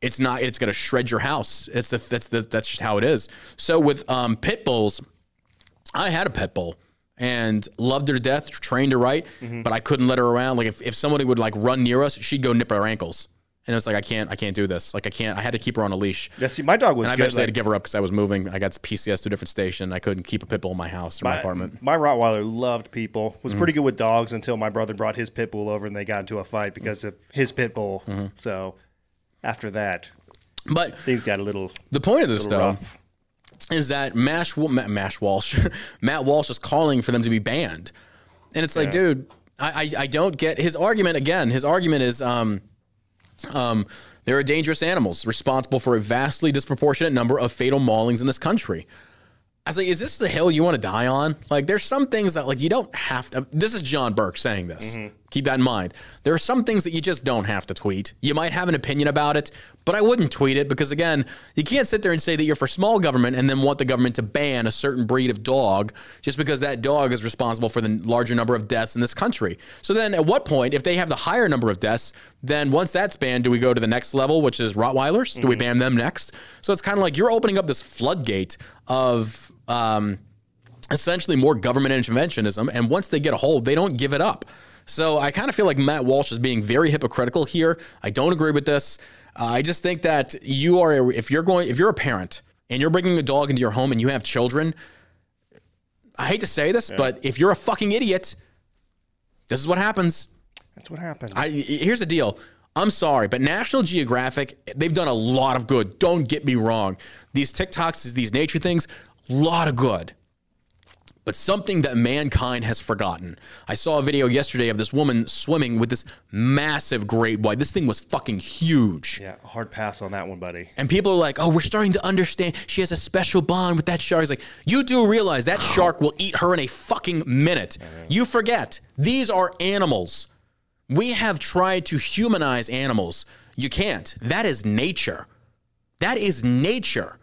[SPEAKER 1] It's not. It's going to shred your house. It's the. That's the. That's just how it is. So with um, pit bulls, I had a pit bull and loved her to death, trained her right,
[SPEAKER 2] Mm-hmm.
[SPEAKER 1] but I couldn't let her around. Like if, if somebody would like run near us, she'd go nip our ankles. And it was like I can't, I can't do this. Like I can't. I had to keep her on a leash.
[SPEAKER 2] Yeah, see, my dog was
[SPEAKER 1] And I eventually had to give her up because I was moving. I got PCS to a different station. I couldn't keep a pit bull in my house or my,
[SPEAKER 2] my,
[SPEAKER 1] apartment.
[SPEAKER 2] my Rottweiler loved people.
[SPEAKER 1] Mm-hmm.
[SPEAKER 2] Was pretty good with dogs until my brother brought his pit bull over and they got into a fight because of his pit bull.
[SPEAKER 1] Mm-hmm.
[SPEAKER 2] So after that,
[SPEAKER 1] But
[SPEAKER 2] things got a little,
[SPEAKER 1] the point of this, though,
[SPEAKER 2] rough.
[SPEAKER 1] Is that Mash, Mash Walsh, Matt Walsh is calling for them to be banned, and it's like, dude, I, I I don't get his argument. Again, his argument is, um, um, there are dangerous animals responsible for a vastly disproportionate number of fatal maulings in this country. I was like, is this the hill you want to die on? Like, there's some things that like you don't have to. This is John Burk saying this. Keep that in mind. There are some things that you just don't have to tweet. You might have an opinion about it, but I wouldn't tweet it because again, you can't sit there and say that you're for small government and then want the government to ban a certain breed of dog just because that dog is responsible for the larger number of deaths in this country. So then, at what point, if they have the higher number of deaths, then once that's banned, do we go to the next level, which is Rottweilers? Do we ban them next? So it's kind of like you're opening up this floodgate of um, essentially more government interventionism. And once they get a hold, they don't give it up. So I kind of feel like Matt Walsh is being very hypocritical here. I don't agree with this. Uh, I just think that you are, a, if you're going, if you're a parent and you're bringing a dog into your home and you have children, I hate to say this, but if you're a fucking idiot, this is what happens.
[SPEAKER 2] that's what happens.
[SPEAKER 1] I, here's the deal. I'm sorry, but National Geographic, they've done a lot of good. Don't get me wrong. These TikToks, these nature things, a lot of good. But something that mankind has forgotten. I saw a video yesterday of this woman swimming with this massive great white. This thing was fucking huge.
[SPEAKER 2] yeah, hard pass on that one, buddy.
[SPEAKER 1] And people are like, oh, we're starting to understand. She has a special bond with that shark. He's like, you do realize that shark will eat her in a fucking minute. You forget, these are animals. We have tried to humanize animals. You can't. That is nature. That is nature.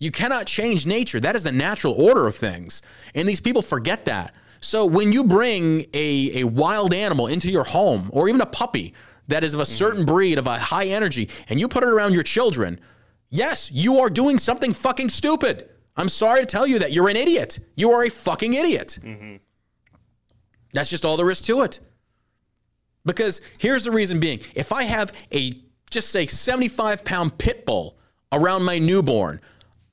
[SPEAKER 1] You cannot change nature. That is the natural order of things. And these people forget that. So when you bring a, a wild animal into your home, or even a puppy that is of a mm-hmm. certain breed, of a high energy, and you put it around your children, yes, you are doing something fucking stupid. I'm sorry to tell you that. You're an idiot. You are a fucking idiot. Mm-hmm. That's just all there is to it. Because here's the reason being if I have a, just say, 75 pound pit bull around my newborn,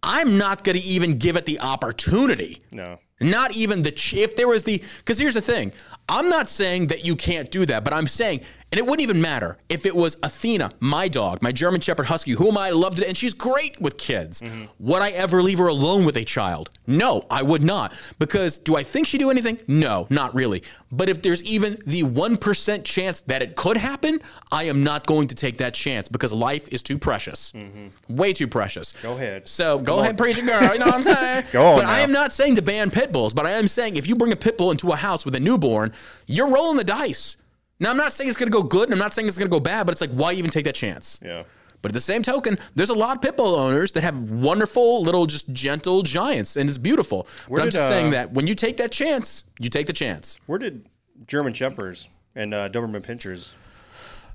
[SPEAKER 1] I'm not going to even give it the opportunity
[SPEAKER 2] No.
[SPEAKER 1] Not even the ch- if there was the because here's the thing. I'm not saying that you can't do that, but I'm saying, and it wouldn't even matter if it was Athena, my dog, my German Shepherd Husky, whom I loved, and she's great with kids. Mm-hmm. Would I ever leave her alone with a child? No, I would not. Because do I think she'd do anything? No, not really. But if there's even the 1% chance that it could happen, I am not going to take that chance because life is too precious. Mm-hmm. Way too precious.
[SPEAKER 2] Go ahead.
[SPEAKER 1] So go ahead, preach it, girl. You know what I'm saying?
[SPEAKER 2] Go on
[SPEAKER 1] But I am not saying to ban pit bulls, but I am saying if you bring a pit bull into a house with a newborn, you're rolling the dice. Now, I'm not saying it's going to go good and I'm not saying it's going to go bad, but it's like, why even take that chance?
[SPEAKER 2] Yeah.
[SPEAKER 1] But at the same token, there's a lot of pit bull owners that have wonderful little, just gentle giants, and it's beautiful.
[SPEAKER 2] Where
[SPEAKER 1] but I'm
[SPEAKER 2] did,
[SPEAKER 1] just saying
[SPEAKER 2] uh,
[SPEAKER 1] that when you take that chance, you take the chance.
[SPEAKER 2] Where did German Shepherds and uh, Doberman Pinschers?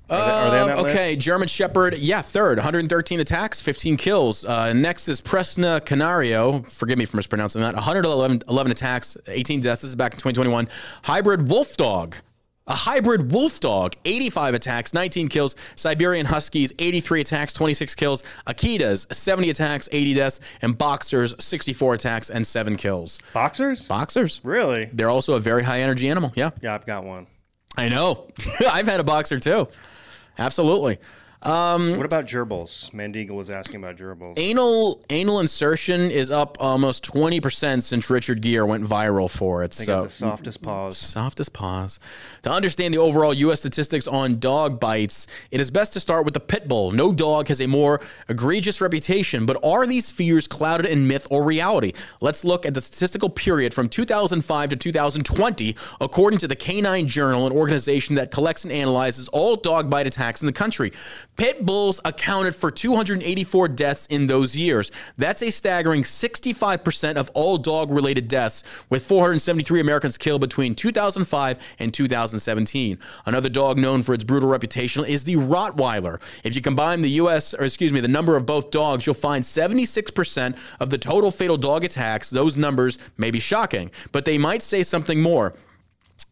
[SPEAKER 2] Are, they, are they on that
[SPEAKER 1] Uh,
[SPEAKER 2] list?
[SPEAKER 1] okay, German Shepherd, yeah, third, 113 attacks, 15 kills. Uh, next is Presna Canario. Forgive me for mispronouncing that. 111 11 attacks, 18 deaths. This is back in 2021. Hybrid Wolf Dog. A hybrid wolf dog, 85 attacks, 19 kills. Siberian Huskies, 83 attacks, 26 kills. Akitas, 70 attacks, 80 deaths. And Boxers, 64 attacks and 7 kills.
[SPEAKER 2] Boxers?
[SPEAKER 1] Boxers.
[SPEAKER 2] Really?
[SPEAKER 1] They're also a very high energy animal. Yeah.
[SPEAKER 2] Yeah, I've got one.
[SPEAKER 1] I know. I've had a boxer too. Absolutely.
[SPEAKER 2] Um, what about gerbils? Mandiga was asking about gerbils.
[SPEAKER 1] Anal anal insertion is up almost 20% since Richard Gere went viral for it.
[SPEAKER 2] They
[SPEAKER 1] So
[SPEAKER 2] the softest paws.
[SPEAKER 1] softest pause. To understand the overall U.S. statistics on dog bites, it is best to start with the pit bull. No dog has a more egregious reputation, but are these fears clouded in myth or reality? Let's look at the statistical period from 2005 to 2020, according to the Canine Journal, an organization that collects and analyzes all dog bite attacks in the country. Pit bulls accounted for 284 deaths in those years. That's a staggering 65% of all dog related deaths, with 473 Americans killed between 2005 and 2017. Another dog known for its brutal reputation is the Rottweiler. If you combine the US, or excuse me, the number of both dogs, you'll find 76% of the total fatal dog attacks. Those numbers may be shocking, but they might say something more.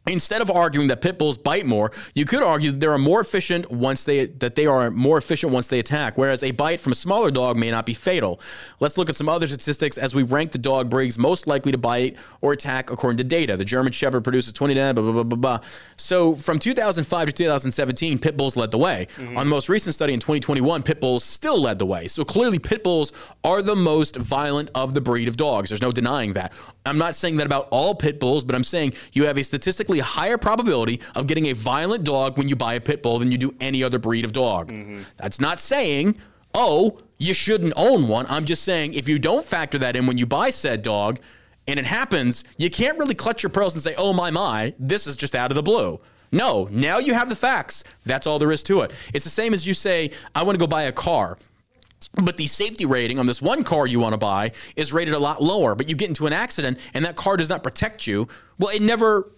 [SPEAKER 1] Instead of arguing that pit bulls bite more, you could argue that they are more efficient once they that they are more efficient once they attack, whereas a bite from a smaller dog may not be fatal. Let's look at some other statistics as we rank the dog breeds most likely to bite or attack according to data. The German Shepherd produces 20 blah blah blah blah blah. So from 2005 to 2017, pit bulls led the way. Mm-hmm. On the most recent study in 2021, pit bulls still led the way. So clearly, pit bulls are the most violent of the breed of dogs. There's no denying that. I'm not saying that about all pit bulls, but I'm saying you have a statistically higher probability of getting a violent dog when you buy a pit bull than you do any other breed of dog. Mm-hmm. That's not saying, oh, you shouldn't own one. I'm just saying if you don't factor that in when you buy said dog and it happens, you can't really clutch your pearls and say, oh my my, this is just out of the blue. No, now you have the facts. That's all there is to it. It's the same as you say, I want to go buy a car. But the safety rating on this one car you want to buy is rated a lot lower. But you get into an accident and that car does not protect you. Well, it never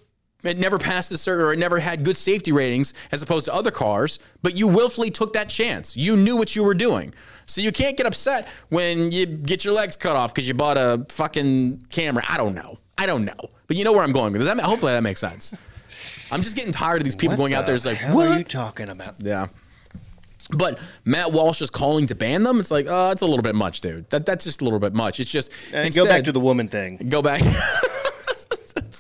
[SPEAKER 1] it never passed the cert or it never had good safety ratings as opposed to other cars, but you willfully took that chance. You knew what you were doing. So you can't get upset when you get your legs cut off because you bought a fucking camera. I don't know. I don't know. But you know where I'm going with this. Hopefully that makes sense. I'm just getting tired of these people
[SPEAKER 2] What
[SPEAKER 1] going out there. It's like, what?
[SPEAKER 2] are you talking about?
[SPEAKER 1] Yeah. But Matt Walsh is calling to ban them. It's like, oh, it's a little bit much, dude. That that's just a little bit much. It's just
[SPEAKER 2] And go back to the woman thing.
[SPEAKER 1] go back.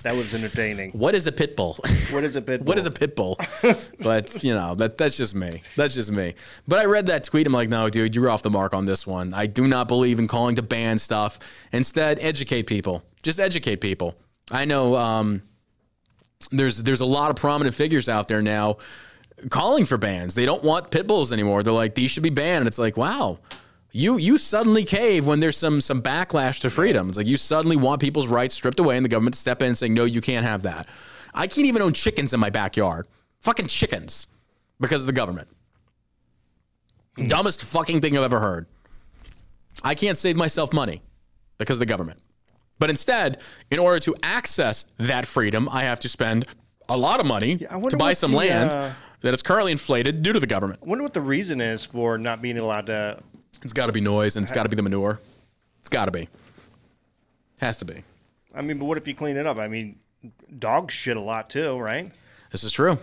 [SPEAKER 2] That was entertaining.
[SPEAKER 1] what is a pit bull?
[SPEAKER 2] What is a pit bull?
[SPEAKER 1] What is a pit bull? but you know that that's just me. That's just me. But I read that tweet. I'm like, no, dude, you're off the mark on this one. I do not believe in calling to ban stuff. Instead, educate people. Just educate people. I know um, there's there's a lot of prominent figures out there now calling for bans. They don't want pit bulls anymore. They're like these should be banned. And it's like, wow. You you suddenly cave when there's some some backlash to freedom. It's like you suddenly want people's rights stripped away and the government to step in and saying, no, you can't have that. I can't even own chickens in my backyard. Fucking chickens. Because of the government. Dumbest fucking thing I've ever heard. I can't save myself money because of the government. But instead, in order to access that freedom, I have to spend a lot of money
[SPEAKER 2] wonder
[SPEAKER 1] to buy some
[SPEAKER 2] the,
[SPEAKER 1] land
[SPEAKER 2] uh,
[SPEAKER 1] that is currently inflated due to the government.
[SPEAKER 2] I wonder what the reason is for not being allowed to.
[SPEAKER 1] It's got to be noise and it's got to be the manure. It's got to be. Has to be.
[SPEAKER 2] I mean, but what if you clean it up? I mean, dogs shit a lot too, right?
[SPEAKER 1] This is true.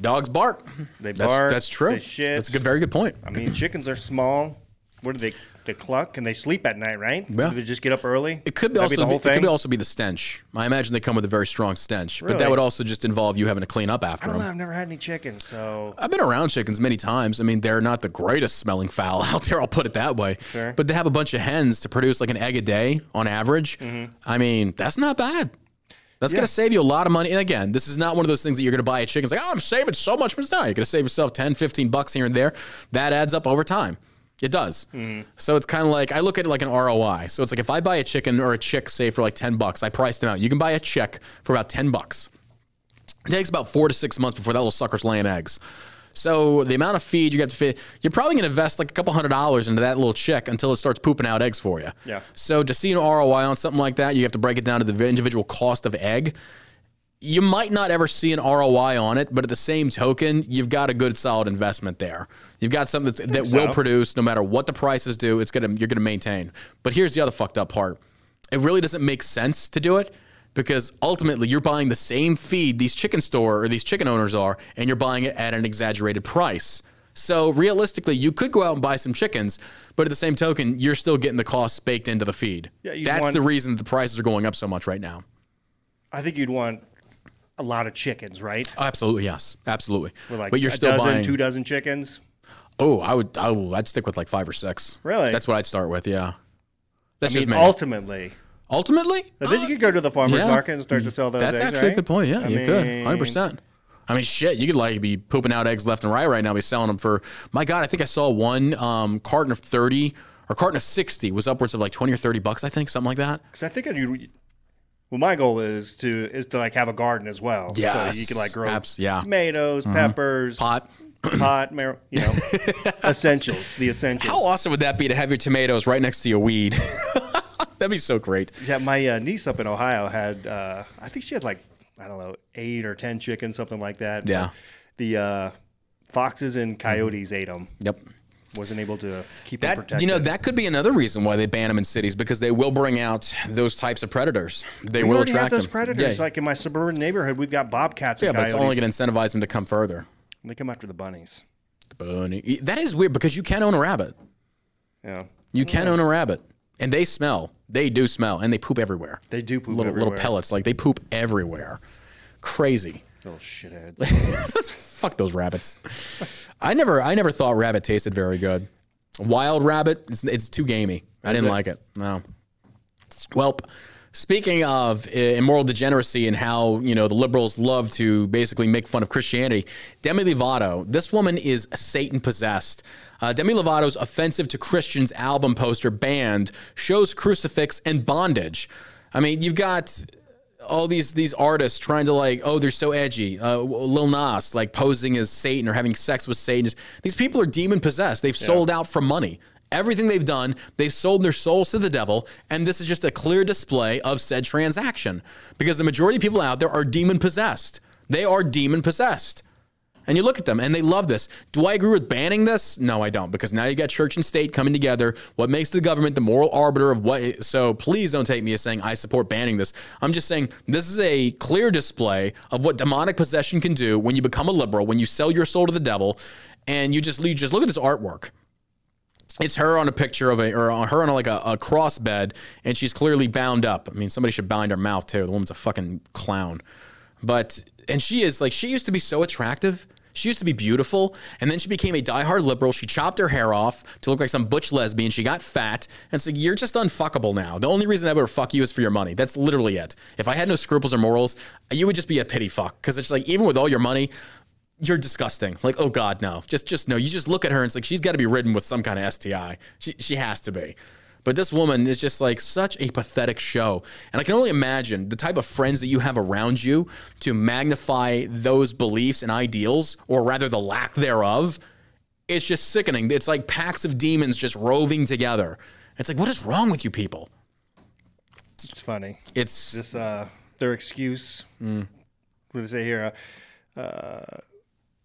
[SPEAKER 1] Dogs bark.
[SPEAKER 2] They
[SPEAKER 1] That's,
[SPEAKER 2] bark,
[SPEAKER 1] that's true.
[SPEAKER 2] they shit.
[SPEAKER 1] That's a good, very good point.
[SPEAKER 2] I mean, chickens are small. What do they? The cluck and they sleep at night, right?
[SPEAKER 1] Yeah.
[SPEAKER 2] Do they just get up early?
[SPEAKER 1] It could be
[SPEAKER 2] That'd
[SPEAKER 1] also be, it could also be the stench. I imagine they come with a very strong stench, but that would also just involve you having to clean up
[SPEAKER 2] I
[SPEAKER 1] after
[SPEAKER 2] know.
[SPEAKER 1] them.
[SPEAKER 2] I've never had any chickens, so
[SPEAKER 1] I've been around chickens many times. I mean, they're not the greatest smelling fowl out there. I'll put it that way.
[SPEAKER 2] Sure.
[SPEAKER 1] But they have a bunch of hens to produce like an egg a day on average. Mm-hmm. I mean, that's not bad. That's
[SPEAKER 2] Yeah.
[SPEAKER 1] going to save you a lot of money. And again, this is not one of those things that you're going to buy a chicken. It's like, oh, I'm saving so much. But it's not. You're going to save yourself 10, 15 bucks here and there. That adds up over time. It does. So it's kind of like, I look at it like an ROI. So it's like if I buy a chicken or a chick, say for like 10 bucks, I price them out. You can buy a chick for about 10 bucks. It takes about four to six months before that little sucker's laying eggs. So the amount of feed you got to feed, you're probably going to invest like a couple hundred dollars into that little chick until it starts pooping out eggs for you.
[SPEAKER 2] Yeah.
[SPEAKER 1] So to see an ROI on something like that, you have to break it down to the individual cost of egg. You might not ever see an ROI on it, but at the same token, you've got a good solid investment there. You've got something that's, that will produce no matter what the prices do. It's gonna you're gonna maintain. But here's the other fucked up part. It really doesn't make sense to do it because ultimately you're buying the same feed these chicken store or these chicken owners are, and you're buying it at an exaggerated price. So realistically, you could go out and buy some chickens, but at the same token, you're still getting the costs baked into the feed.
[SPEAKER 2] Yeah,
[SPEAKER 1] That's
[SPEAKER 2] want-
[SPEAKER 1] the reason the prices are going up so much right now.
[SPEAKER 2] I think you'd want a lot of chickens, right?
[SPEAKER 1] Absolutely, yes, absolutely.
[SPEAKER 2] With like
[SPEAKER 1] but you're still
[SPEAKER 2] dozen,
[SPEAKER 1] buying.
[SPEAKER 2] two dozen chickens.
[SPEAKER 1] oh, I would. I would. I'd stick with like five or six.
[SPEAKER 2] Really?
[SPEAKER 1] That's what I'd start with. Yeah. That's
[SPEAKER 2] I mean,
[SPEAKER 1] just me.
[SPEAKER 2] ultimately,
[SPEAKER 1] Ultimately,
[SPEAKER 2] Now, then you could go to the farmers
[SPEAKER 1] yeah.
[SPEAKER 2] market and start to sell those.
[SPEAKER 1] That's
[SPEAKER 2] eggs,
[SPEAKER 1] actually a good point. Yeah,
[SPEAKER 2] I
[SPEAKER 1] you could. 100%. I mean, shit, you could like be pooping out eggs left and right right now, be selling them for, my God, I think I saw one um, carton of 30 or carton of 60 was upwards of like 20 or 30 bucks, I think, something like that.
[SPEAKER 2] Because I think you. Well, my goal is to is to like have a garden as well.
[SPEAKER 1] Yeah,
[SPEAKER 2] so you can like grow
[SPEAKER 1] Abs- yeah. Mm-hmm.
[SPEAKER 2] tomatoes, peppers,
[SPEAKER 1] Pot.
[SPEAKER 2] pot, mar- you know, essentials, the essentials.
[SPEAKER 1] How awesome would that be to have your tomatoes right next to your weed? That'd be so great.
[SPEAKER 2] Yeah, my uh, niece up in Ohio had, uh, I think she had like, I don't know, eight or 10 chickens, something like that.
[SPEAKER 1] Yeah. Mm-hmm.
[SPEAKER 2] The uh, foxes and coyotes ate them.
[SPEAKER 1] Yep.
[SPEAKER 2] Wasn't able to keep them
[SPEAKER 1] That
[SPEAKER 2] protected.
[SPEAKER 1] you know that could be another reason why they ban them in cities because they will bring out those types of predators. They
[SPEAKER 2] we
[SPEAKER 1] will attract
[SPEAKER 2] those
[SPEAKER 1] them.
[SPEAKER 2] predators.
[SPEAKER 1] Yeah,
[SPEAKER 2] Like in my suburban neighborhood, we've got bobcats
[SPEAKER 1] yeah but it's only going to incentivize them to come further.
[SPEAKER 2] They come after the bunnies.
[SPEAKER 1] The Bunny. That is weird because you can own a rabbit.
[SPEAKER 2] Yeah.
[SPEAKER 1] You can own a rabbit, and they smell. They do smell, and they poop everywhere.
[SPEAKER 2] They do poop
[SPEAKER 1] little
[SPEAKER 2] everywhere.
[SPEAKER 1] little pellets, like they poop everywhere. Crazy.
[SPEAKER 2] Little shitheads.
[SPEAKER 1] Fuck those rabbits. I never, I never thought rabbit tasted very good. Wild rabbit, it's, it's too gamey. I didn't
[SPEAKER 2] it?
[SPEAKER 1] like it. No. Well, speaking of uh, immoral degeneracy and how you know the liberals love to basically make fun of Christianity, Demi Lovato, this woman is Satan possessed. Uh, Demi Lovato's "Offensive to Christians" album poster banned shows crucifix and bondage. I mean, you've got all these these artists trying to like, oh, they're so edgy. Uh, Lil Nas like posing as Satan or having sex with Satan. These people are demon possessed. They've sold out for money. Everything they've done, they've sold their souls to the devil, and this is just a clear display of said transaction. Because the majority of people out there are demon possessed. They are demon possessed. And you look at them and they love this. Do I agree with banning this? No, I don't, because now you got church and state coming together. What makes the government the moral arbiter of what? So please don't take me as saying I support banning this. I'm just saying this is a clear display of what demonic possession can do when you become a liberal, when you sell your soul to the devil, and you just you just look at this artwork. It's her on a picture of a, or on her on like a, a cross bed, and she's clearly bound up. I mean, somebody should bind her mouth too. The woman's a fucking clown. But and she is like she used to be so attractive. She used to be beautiful, and then she became a diehard liberal. She chopped her hair off to look like some butch lesbian. She got fat, and like you're just unfuckable now. The only reason I would fuck you is for your money. That's literally it. If I had no scruples or morals, you would just be a pity fuck. Because it's like even with all your money, you're disgusting. Like, oh God, no. Just just no. You just look at her and it's like she's got to be ridden with some kind of STI. She she has to be. But this woman is just like such a pathetic show. And I can only imagine the type of friends that you have around you to magnify those beliefs and ideals, or rather the lack thereof. It's just sickening. It's like packs of demons just roving together. It's like, what is wrong with you people?
[SPEAKER 2] It's funny.
[SPEAKER 1] It's
[SPEAKER 2] This uh, their excuse.
[SPEAKER 1] Mm.
[SPEAKER 2] What do they say here? Uh,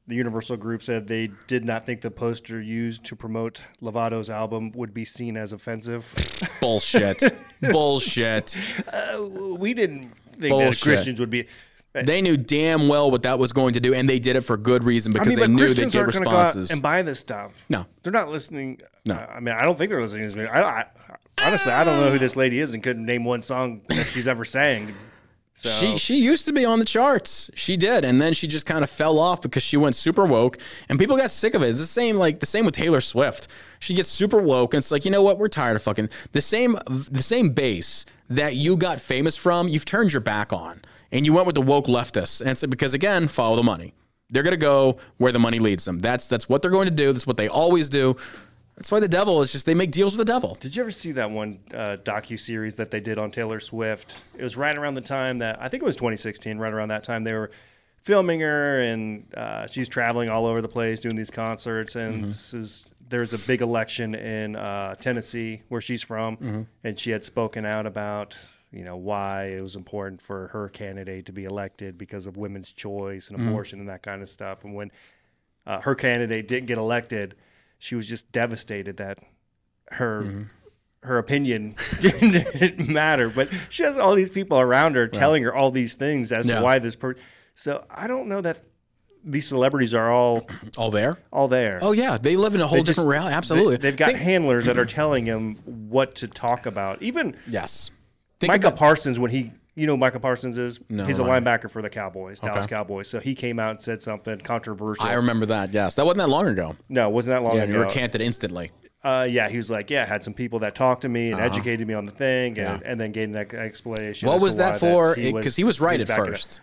[SPEAKER 2] the Universal Group said they did not think the poster used to promote Lovato's album would be seen as offensive.
[SPEAKER 1] bullshit. bullshit.
[SPEAKER 2] Uh, we didn't think that
[SPEAKER 1] Bullshit.
[SPEAKER 2] Christians would be. Eh.
[SPEAKER 1] They knew damn well what that was going to do, and they did it for good reason because
[SPEAKER 2] I mean,
[SPEAKER 1] they knew
[SPEAKER 2] Christians
[SPEAKER 1] they'd get
[SPEAKER 2] aren't going to go out
[SPEAKER 1] responses.
[SPEAKER 2] and buy this stuff.
[SPEAKER 1] No.
[SPEAKER 2] they're not listening.
[SPEAKER 1] No.
[SPEAKER 2] I mean, I don't think they're listening to this. I, I, honestly, I don't know who this lady is and couldn't name one song that she's ever sang. So
[SPEAKER 1] She she used to be on the charts. She did, and then she just kind of fell off because she went super woke, and people got sick of it. It's the same like the same with Taylor Swift. She gets super woke, and it's like you know what? We're tired of fucking the same the same base that you got famous from. You've turned your back on, and you went with the woke leftists, and it's because again, follow the money. They're gonna go where the money leads them. That's that's what they're going to do. That's what they always do. That's why the devil is just they make deals with the devil.
[SPEAKER 2] Did you ever see that one uh, docu series that they did on Taylor Swift? It was right around the time that I think it was 2016. Right around that time, they were filming her, and uh, she's traveling all over the place doing these concerts. And this is there's a big election in uh, Tennessee where she's from, and she had spoken out about you know why it was important for her candidate to be elected because of women's choice and abortion and that kind of stuff. And when uh, her candidate didn't get elected, she was just devastated that her mm-hmm. her opinion didn't matter. But she has all these people around her telling her all these things as
[SPEAKER 1] Yeah.
[SPEAKER 2] to why this person. So I don't know that these celebrities are all
[SPEAKER 1] All there.
[SPEAKER 2] all there.
[SPEAKER 1] Oh yeah, they live in a whole
[SPEAKER 2] just-
[SPEAKER 1] different reality. Absolutely,
[SPEAKER 2] They, have got
[SPEAKER 1] Think-
[SPEAKER 2] handlers that are telling them what to talk about. Even
[SPEAKER 1] yes. Think
[SPEAKER 2] Micah
[SPEAKER 1] about-
[SPEAKER 2] Parsons, when he, you know, who Micah Parsons is.
[SPEAKER 1] No,
[SPEAKER 2] he's a linebacker for the Cowboys, Dallas
[SPEAKER 1] Okay.
[SPEAKER 2] Cowboys. So he came out and said something controversial.
[SPEAKER 1] I remember that. Yes, that wasn't that long ago.
[SPEAKER 2] no, it wasn't that long
[SPEAKER 1] Yeah, and you recanted instantly.
[SPEAKER 2] Uh, yeah, he was like, yeah, I had some people that talked to me and educated me on the thing, and,
[SPEAKER 1] Uh-huh. Yeah.
[SPEAKER 2] and then gave an explanation.
[SPEAKER 1] What was that for? Because he was right at
[SPEAKER 2] backing it.
[SPEAKER 1] first.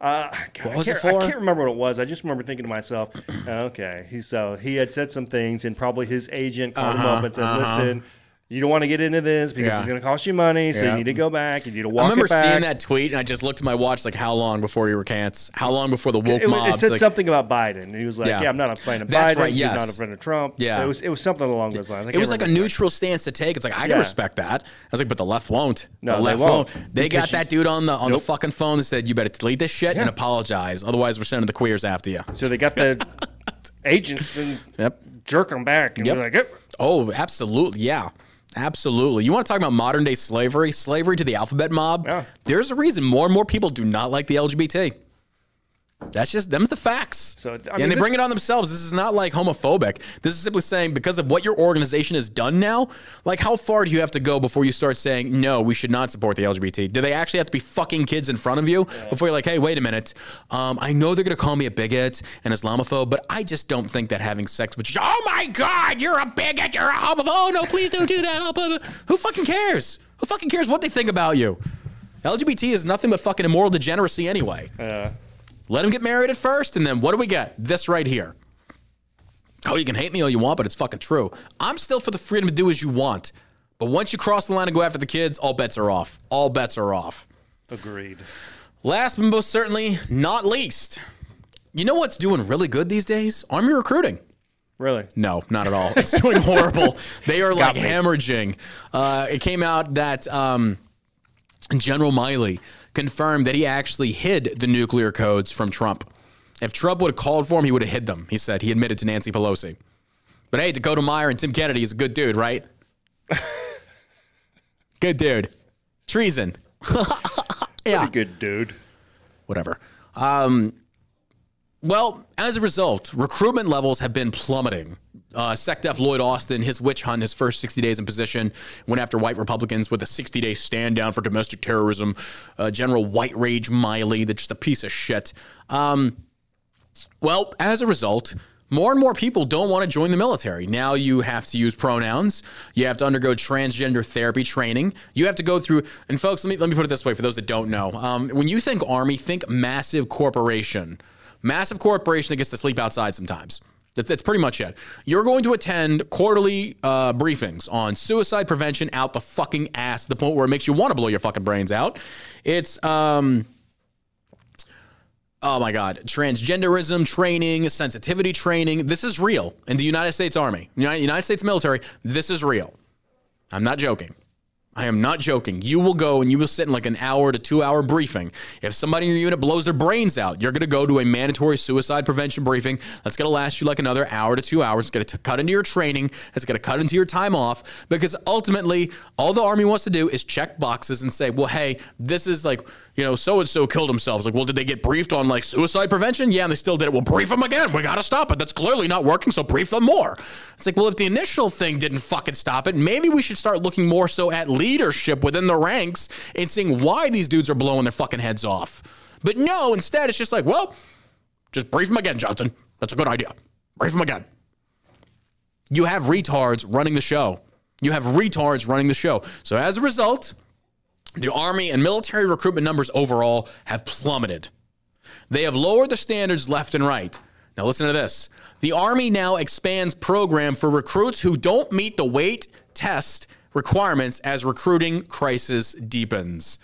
[SPEAKER 2] Uh, God,
[SPEAKER 1] What was
[SPEAKER 2] I
[SPEAKER 1] it for?
[SPEAKER 2] I can't remember what it was. I just remember thinking to myself, okay, he so he had said some things, and probably his agent called him up and said, listen. You don't want to get into this because
[SPEAKER 1] Yeah.
[SPEAKER 2] it's going to cost you money, so
[SPEAKER 1] Yeah.
[SPEAKER 2] you need to go back. You need to walk
[SPEAKER 1] I remember
[SPEAKER 2] it back.
[SPEAKER 1] seeing that tweet and I just looked at my watch like, how long before he recants? How long before the woke
[SPEAKER 2] It,
[SPEAKER 1] mobs?
[SPEAKER 2] it said
[SPEAKER 1] like-
[SPEAKER 2] something about Biden. And he was like,
[SPEAKER 1] Yeah.
[SPEAKER 2] "Yeah, I'm not a fan of
[SPEAKER 1] That's
[SPEAKER 2] Biden.
[SPEAKER 1] right,
[SPEAKER 2] He's not a friend of Trump."
[SPEAKER 1] Yeah.
[SPEAKER 2] it was it was something along those lines. I
[SPEAKER 1] it was like a
[SPEAKER 2] remember.
[SPEAKER 1] neutral stance to take. It's like I can
[SPEAKER 2] Yeah.
[SPEAKER 1] respect that. I was like, but the left won't.
[SPEAKER 2] No,
[SPEAKER 1] the
[SPEAKER 2] they
[SPEAKER 1] left
[SPEAKER 2] won't.
[SPEAKER 1] They got
[SPEAKER 2] you-
[SPEAKER 1] that dude on the on
[SPEAKER 2] Nope.
[SPEAKER 1] the fucking phone that said, "You better delete this shit and apologize, otherwise we're sending the queers after you."
[SPEAKER 2] So they got the agents and
[SPEAKER 1] Yep.
[SPEAKER 2] jerk them back, and
[SPEAKER 1] Yep.
[SPEAKER 2] we're like,
[SPEAKER 1] Oh, absolutely. Yeah. Absolutely. You want to talk about modern day slavery? Slavery to the alphabet mob?
[SPEAKER 2] Yeah.
[SPEAKER 1] There's a reason more and more people do not like the LGBT. That's just them's the facts.
[SPEAKER 2] So, I mean,
[SPEAKER 1] and they bring it on themselves. This is not like homophobic. This is simply saying because of what your organization has done now, like how far do you have to go before you start saying, no, we should not support the LGBT? Do they actually have to be fucking kids in front of you before you're like, hey, wait a minute. Um, I know they're going to call me a bigot and Islamophobe, but I just don't think that having sex with you, oh my God, you're a bigot, you're a homophobe. Oh, no, please don't do that. Oh. Who fucking cares? Who fucking cares what they think about you? LGBT is nothing but fucking immoral degeneracy anyway.
[SPEAKER 2] Uh,
[SPEAKER 1] Let them get married at first, and then what do we get? This right here. Oh, you can hate me all you want, but it's fucking true. I'm still for the freedom to do as you want. But once you cross the line and go after the kids, all bets are off. All bets are off.
[SPEAKER 2] agreed.
[SPEAKER 1] Last but most certainly not least, you know what's doing really good these days? Army recruiting.
[SPEAKER 2] Really?
[SPEAKER 1] No, not at all. It's doing horrible. They are like hemorrhaging. Uh, it came out that um, General Milley confirmed that he actually hid the nuclear codes from Trump. If Trump would have called for him, he would have hid them. He said he admitted to Nancy Pelosi. But hey, Dakota Meyer and Tim Kennedy is a good dude, right? good dude. Treason. yeah
[SPEAKER 2] Pretty good, dude.
[SPEAKER 1] whatever. Um, well, as a result, recruitment levels have been plummeting. Uh, SecDef Lloyd Austin, his witch hunt, his first 60 days in position, went after white Republicans with a 60 day stand down for domestic terrorism. Uh, General White Rage Milley, that's just a piece of shit. Um, well, as a result, more and more people don't want to join the military. Now you have to use pronouns. You have to undergo transgender therapy training. You have to go through. And folks, let me let me put it this way for those that don't know. Um, when you think army, think massive corporation, massive corporation that gets to sleep outside sometimes. That's, that's pretty much it. You're going to attend quarterly uh, briefings on suicide prevention out the fucking ass to the point where it makes you want to blow your fucking brains out. It's um, Oh my God. Transgenderism training, sensitivity training. This is real in the United States Army, United United States military. This is real. I'm not joking. I am not joking. You will go and you will sit in like an hour to two hour briefing. If somebody in your unit blows their brains out, you're going to go to a mandatory suicide prevention briefing. That's going to last you like another hour to two hours. It's going to cut into your training. It's going to cut into your time off because ultimately, all the Army wants to do is check boxes and say, well, hey, this is like, you know, so and so killed themselves. Like, well, did they get briefed on like suicide prevention? Yeah, and they still did it. Well, brief them again. We got to stop it. That's clearly not working. So brief them more. It's like, well, if the initial thing didn't fucking stop it, maybe we should start looking more so at leadership within the ranks and seeing why these dudes are blowing their fucking heads off. But no, instead, it's just like, well, just brief them again, Johnson. That's a good idea. Brief them again. You have retards running the show. You have retards running the show. So as a result, the Army and military recruitment numbers overall have plummeted. They have lowered the standards left and right. Now, listen to this. The Army now expands program for recruits who don't meet the weight test requirements as recruiting crisis deepens.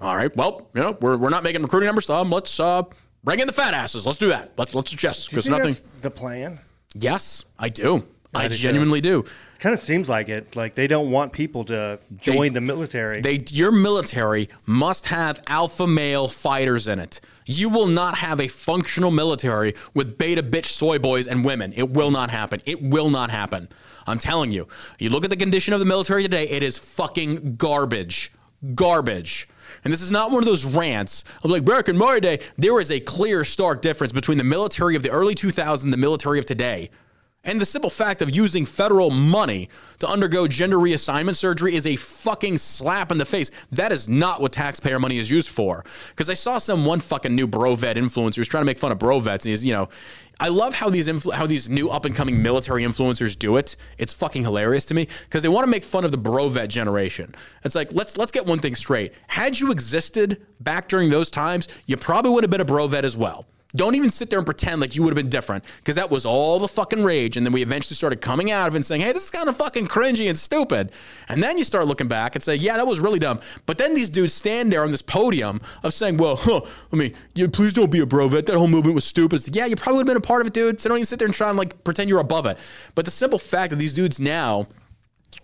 [SPEAKER 1] All right. Well, you know, we're, we're not making recruiting numbers. Um, let's uh, bring in the fat asses. Let's do that. Let's let's adjust because nothing.
[SPEAKER 2] that's the plan?
[SPEAKER 1] Yes, I do. I
[SPEAKER 2] do too.
[SPEAKER 1] genuinely do.
[SPEAKER 2] Kind of seems like it. Like they don't want people to join the military.
[SPEAKER 1] They your military must have alpha male fighters in it. You will not have a functional military with beta bitch soy boys and women. It will not happen. It will not happen. I'm telling you. You look at the condition of the military today, it is fucking garbage. Garbage. And this is not one of those rants of like back in my day, there is a clear, stark difference between the military of the early 2000s and the military of today. And the simple fact of using federal money to undergo gender reassignment surgery is a fucking slap in the face. That is not what taxpayer money is used for. Because I saw some one fucking new bro vet influencer who's trying to make fun of bro vets, and he's you know, I love how these influ- how these new up and coming military influencers do it. It's fucking hilarious to me because they want to make fun of the bro vet generation. It's like let's let's get one thing straight. Had you existed back during those times, you probably would have been a bro vet as well. Don't even sit there and pretend like you would have been different because that was all the fucking rage. And then we eventually started coming out of it and saying, hey, this is kind of fucking cringy and stupid. And then you start looking back and say, yeah, that was really dumb. But then these dudes stand there on this podium of saying, well, huh, I mean, you, please don't be a bro vet. That whole movement was stupid. It's yeah, you probably would have been a part of it, dude. So don't even sit there and try and like pretend you're above it. But the simple fact that these dudes now,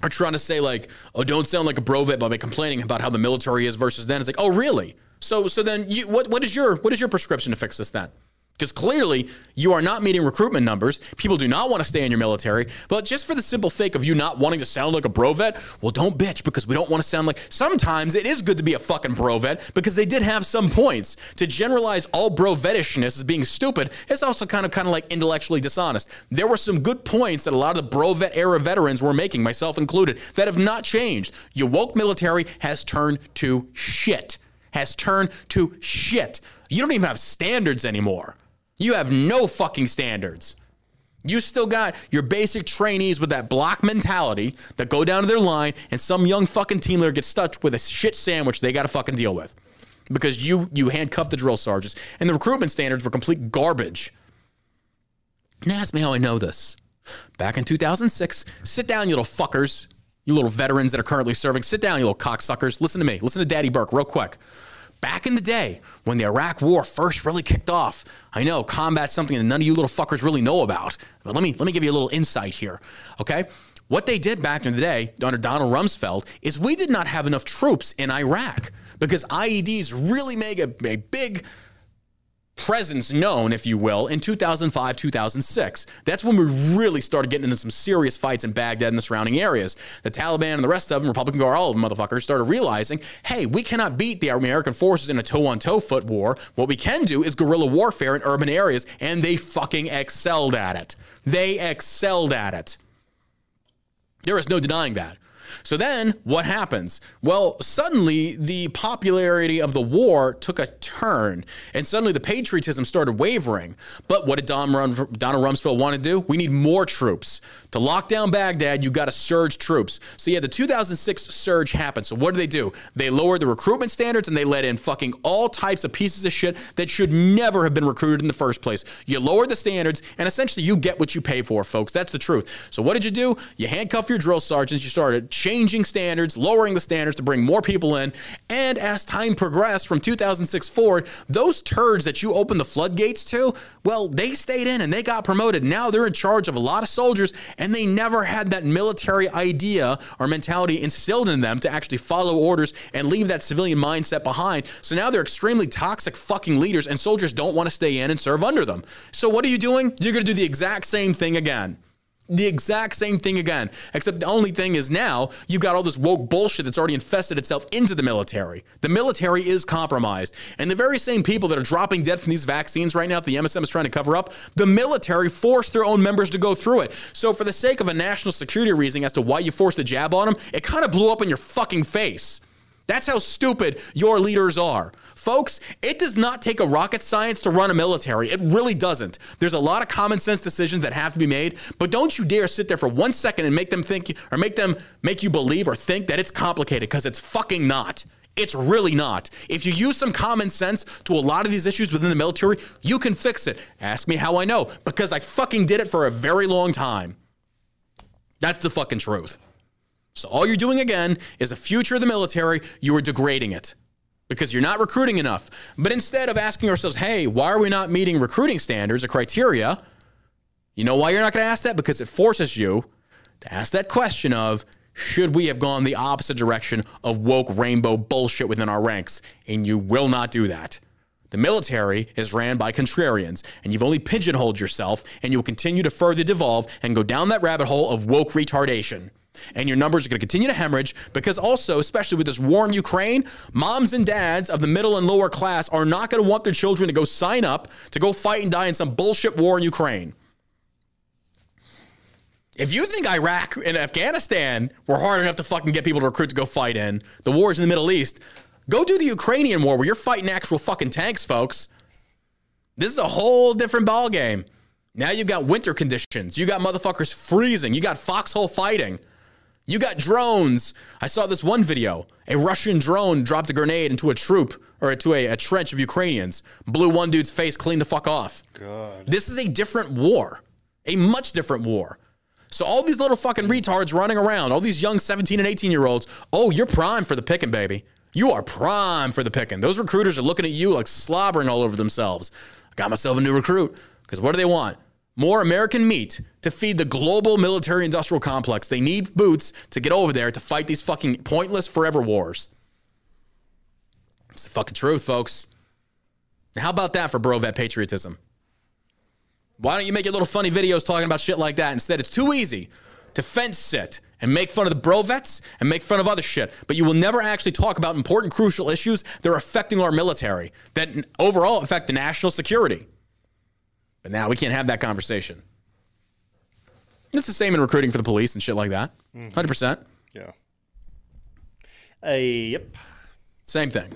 [SPEAKER 1] are trying to say like, oh, don't sound like a bro vet by complaining about how the military is versus then. It's like, oh, really? So, so then you, what, what is your, what is your prescription to fix this then? Because clearly you are not meeting recruitment numbers. People do not want to stay in your military. But just for the simple sake of you not wanting to sound like a bro vet, well, don't bitch because we don't want to sound like. Sometimes it is good to be a fucking bro vet because they did have some points. To generalize all bro vetishness as being stupid is also kind of kind of like intellectually dishonest. There were some good points that a lot of the bro vet era veterans were making, myself included, that have not changed. Your woke military has turned to shit. Has turned to shit. You don't even have standards anymore. You have no fucking standards. You still got your basic trainees with that block mentality that go down to their line, and some young fucking team leader gets stuck with a shit sandwich they got to fucking deal with because you you handcuffed the drill sergeants, and the recruitment standards were complete garbage. And ask me how I know this. Back in 2006, sit down, you little fuckers, you little veterans that are currently serving. Sit down, you little cocksuckers. Listen to me. Listen to Daddy Burk, real quick back in the day when the Iraq War first really kicked off. I know combat's something that none of you little fuckers really know about, but let me let me give you a little insight here. Okay, what they did back in the day under Donald Rumsfeld is we did not have enough troops in Iraq because IEDs really make a, a big presence known, if you will, in 2005, 2006. That's when we really started getting into some serious fights in Baghdad and the surrounding areas. The Taliban and the rest of them, Republican Guard, all of them motherfuckers, started realizing, hey, we cannot beat the American forces in a toe-on-toe foot war. What we can do is guerrilla warfare in urban areas, and they fucking excelled at it. They excelled at it. There is no denying that. So then what happens? Well, suddenly the popularity of the war took a turn and suddenly the patriotism started wavering. But what did Donald Rumsfeld want to do? We need more troops. To lock down Baghdad, you got to surge troops. So yeah, the 2006 surge happened. So what did they do? They lowered the recruitment standards and they let in fucking all types of pieces of shit that should never have been recruited in the first place. You lowered the standards and essentially you get what you pay for, folks. That's the truth. So what did you do? You handcuff your drill sergeants. You started changing standards, lowering the standards to bring more people in. And as time progressed from 2006 forward, those turds that you opened the floodgates to, well, they stayed in and they got promoted. Now they're in charge of a lot of soldiers, and they never had that military idea or mentality instilled in them to actually follow orders and leave that civilian mindset behind. So now they're extremely toxic fucking leaders, and soldiers don't want to stay in and serve under them. So what are you doing? You're going to do the exact same thing again. The exact same thing again, except the only thing is now you've got all this woke bullshit that's already infested itself into the military. The military is compromised. And the very same people that are dropping dead from these vaccines right now that the MSM is trying to cover up, the military forced their own members to go through it. So, for the sake of a national security reason as to why you forced the jab on them, it kind of blew up in your fucking face. That's how stupid your leaders are. Folks, it does not take a rocket science to run a military. It really doesn't. There's a lot of common sense decisions that have to be made, but don't you dare sit there for one second and make them think or make them make you believe or think that it's complicated because it's fucking not. It's really not. If you use some common sense to a lot of these issues within the military, you can fix it. Ask me how I know, because I fucking did it for a very long time. That's the fucking truth. So all you're doing again is a future of the military, you are degrading it because you're not recruiting enough. But instead of asking ourselves, hey, why are we not meeting recruiting standards or criteria? You know why you're not going to ask that? Because it forces you to ask that question of, should we have gone the opposite direction of woke rainbow bullshit within our ranks? And you will not do that. The military is ran by contrarians, and you've only pigeonholed yourself, and you will continue to further devolve and go down that rabbit hole of woke retardation. And your numbers are going to continue to hemorrhage because also, especially with this war in Ukraine, moms and dads of the middle and lower class are not going to want their children to go sign up to go fight and die in some bullshit war in Ukraine. If you think Iraq and Afghanistan were hard enough to fucking get people to recruit to go fight in, the wars in the Middle East, go do the Ukrainian war where you're fighting actual fucking tanks, folks. This is a whole different ballgame. Now you've got winter conditions. You got motherfuckers freezing. You got foxhole fighting. You got drones. I saw this one video. A Russian drone dropped a grenade into a troop or into a, a trench of Ukrainians, blew one dude's face clean the fuck off.
[SPEAKER 2] God.
[SPEAKER 1] This is a different war, a much different war. So all these little fucking retards running around, all these young 17 and 18 year olds, oh, you're prime for the picking, baby. You are prime for the picking. Those recruiters are looking at you like slobbering all over themselves. I got myself a new recruit because what do they want? more American meat to feed the global military industrial complex. They need boots to get over there to fight these fucking pointless forever wars. It's the fucking truth, folks. How about that for bro vet patriotism? Why don't you make your little funny videos talking about shit like that? Instead, it's too easy to fence sit and make fun of the bro vets and make fun of other shit. But you will never actually talk about important, crucial issues that are affecting our military, that overall affect the national security. But now we can't have that conversation. It's the same in recruiting for the police and shit like that. 100%.
[SPEAKER 2] Yeah. Uh, yep.
[SPEAKER 1] Same thing.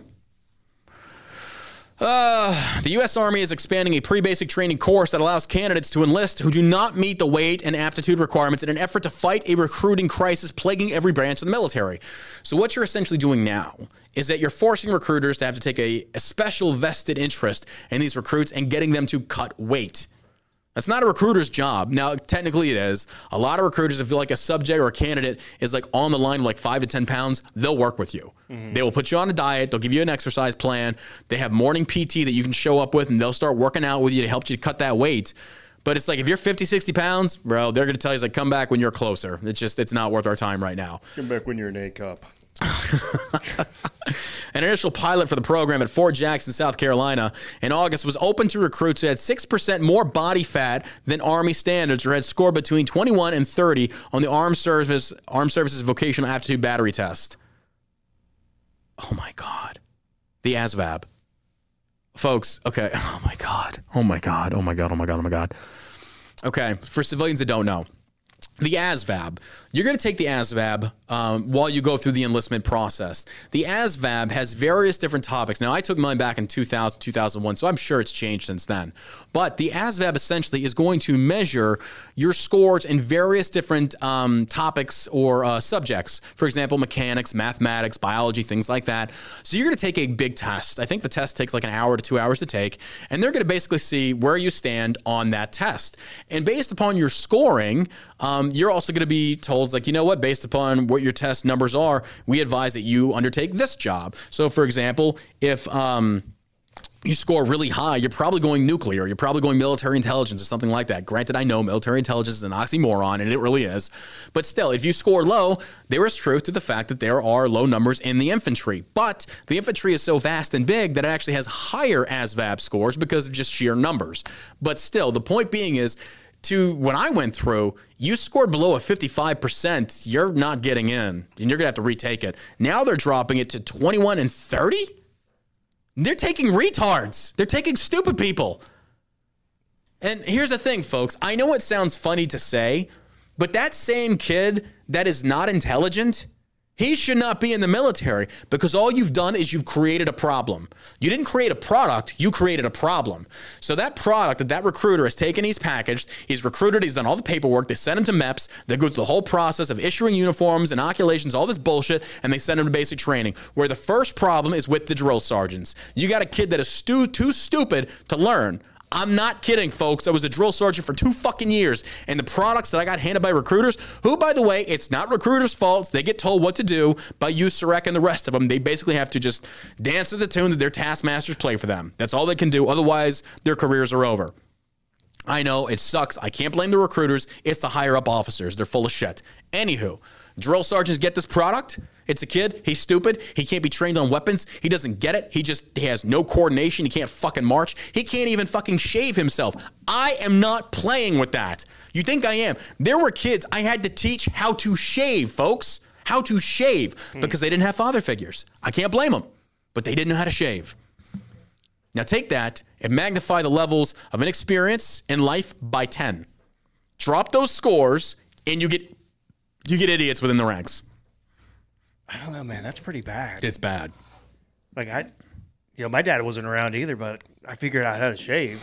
[SPEAKER 1] Uh, the U.S. Army is expanding a pre basic training course that allows candidates to enlist who do not meet the weight and aptitude requirements in an effort to fight a recruiting crisis plaguing every branch of the military. So, what you're essentially doing now is that you're forcing recruiters to have to take a, a special vested interest in these recruits and getting them to cut weight. That's not a recruiter's job. Now, technically, it is. A lot of recruiters, if you like a subject or a candidate is like on the line, like five to 10 pounds, they'll work with you. Mm-hmm. They will put you on a diet. They'll give you an exercise plan. They have morning PT that you can show up with, and they'll start working out with you to help you cut that weight. But it's like if you're 50, 60 pounds, bro, they're going to tell you, like, come back when you're closer. It's just, it's not worth our time right now.
[SPEAKER 2] Come back when you're an A cup.
[SPEAKER 1] An initial pilot for the program at Fort Jackson, South Carolina, in August was open to recruits who had 6% more body fat than Army standards or had scored between 21 and 30 on the Armed, Service, Armed Services Vocational Aptitude Battery Test. Oh my God. The ASVAB. Folks, okay. Oh my God. Oh my God. Oh my God. Oh my God. Oh my God. Okay. For civilians that don't know, the ASVAB. You're going to take the ASVAB um, while you go through the enlistment process. The ASVAB has various different topics. Now, I took mine back in 2000, 2001, so I'm sure it's changed since then. But the ASVAB essentially is going to measure your scores in various different um, topics or uh, subjects. For example, mechanics, mathematics, biology, things like that. So you're going to take a big test. I think the test takes like an hour to two hours to take, and they're going to basically see where you stand on that test. And based upon your scoring, um, you're also going to be told, like, you know what, based upon what your test numbers are, we advise that you undertake this job. So, for example, if um, you score really high, you're probably going nuclear, you're probably going military intelligence or something like that. Granted, I know military intelligence is an oxymoron, and it really is. But still, if you score low, there is truth to the fact that there are low numbers in the infantry. But the infantry is so vast and big that it actually has higher ASVAB scores because of just sheer numbers. But still, the point being is, to when I went through, you scored below a 55%, you're not getting in, and you're going to have to retake it. Now they're dropping it to 21 and 30? They're taking retards. They're taking stupid people. And here's the thing, folks. I know it sounds funny to say, but that same kid that is not intelligent, he should not be in the military because all you've done is you've created a problem. You didn't create a product, you created a problem. So that product that that recruiter has taken, he's packaged, he's recruited, he's done all the paperwork, they send him to MEPS, they go through the whole process of issuing uniforms, inoculations, all this bullshit, and they send him to basic training. Where the first problem is with the drill sergeants. You got a kid that is stu- too stupid to learn. I'm not kidding, folks. I was a drill sergeant for two fucking years, and the products that I got handed by recruiters, who, by the way, it's not recruiters' faults. They get told what to do by USAREC and the rest of them. They basically have to just dance to the tune that their taskmasters play for them. That's all they can do. Otherwise, their careers are over. I know it sucks. I can't blame the recruiters. It's the higher up officers. They're full of shit. Anywho, drill sergeants get this product. It's a kid. He's stupid. He can't be trained on weapons. He doesn't get it. He just he has no coordination. He can't fucking march. He can't even fucking shave himself. I am not playing with that. You think I am? There were kids I had to teach how to shave, folks. How to shave hmm. because they didn't have father figures. I can't blame them, but they didn't know how to shave. Now take that and magnify the levels of inexperience in life by 10. Drop those scores and you get you get idiots within the ranks.
[SPEAKER 2] I don't know, man. That's pretty bad.
[SPEAKER 1] It's bad.
[SPEAKER 2] Like I, you know, my dad wasn't around either, but I figured out how to shave.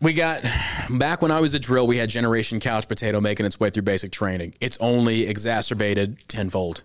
[SPEAKER 1] We got back when I was a drill, we had Generation Couch Potato making its way through basic training. It's only exacerbated tenfold.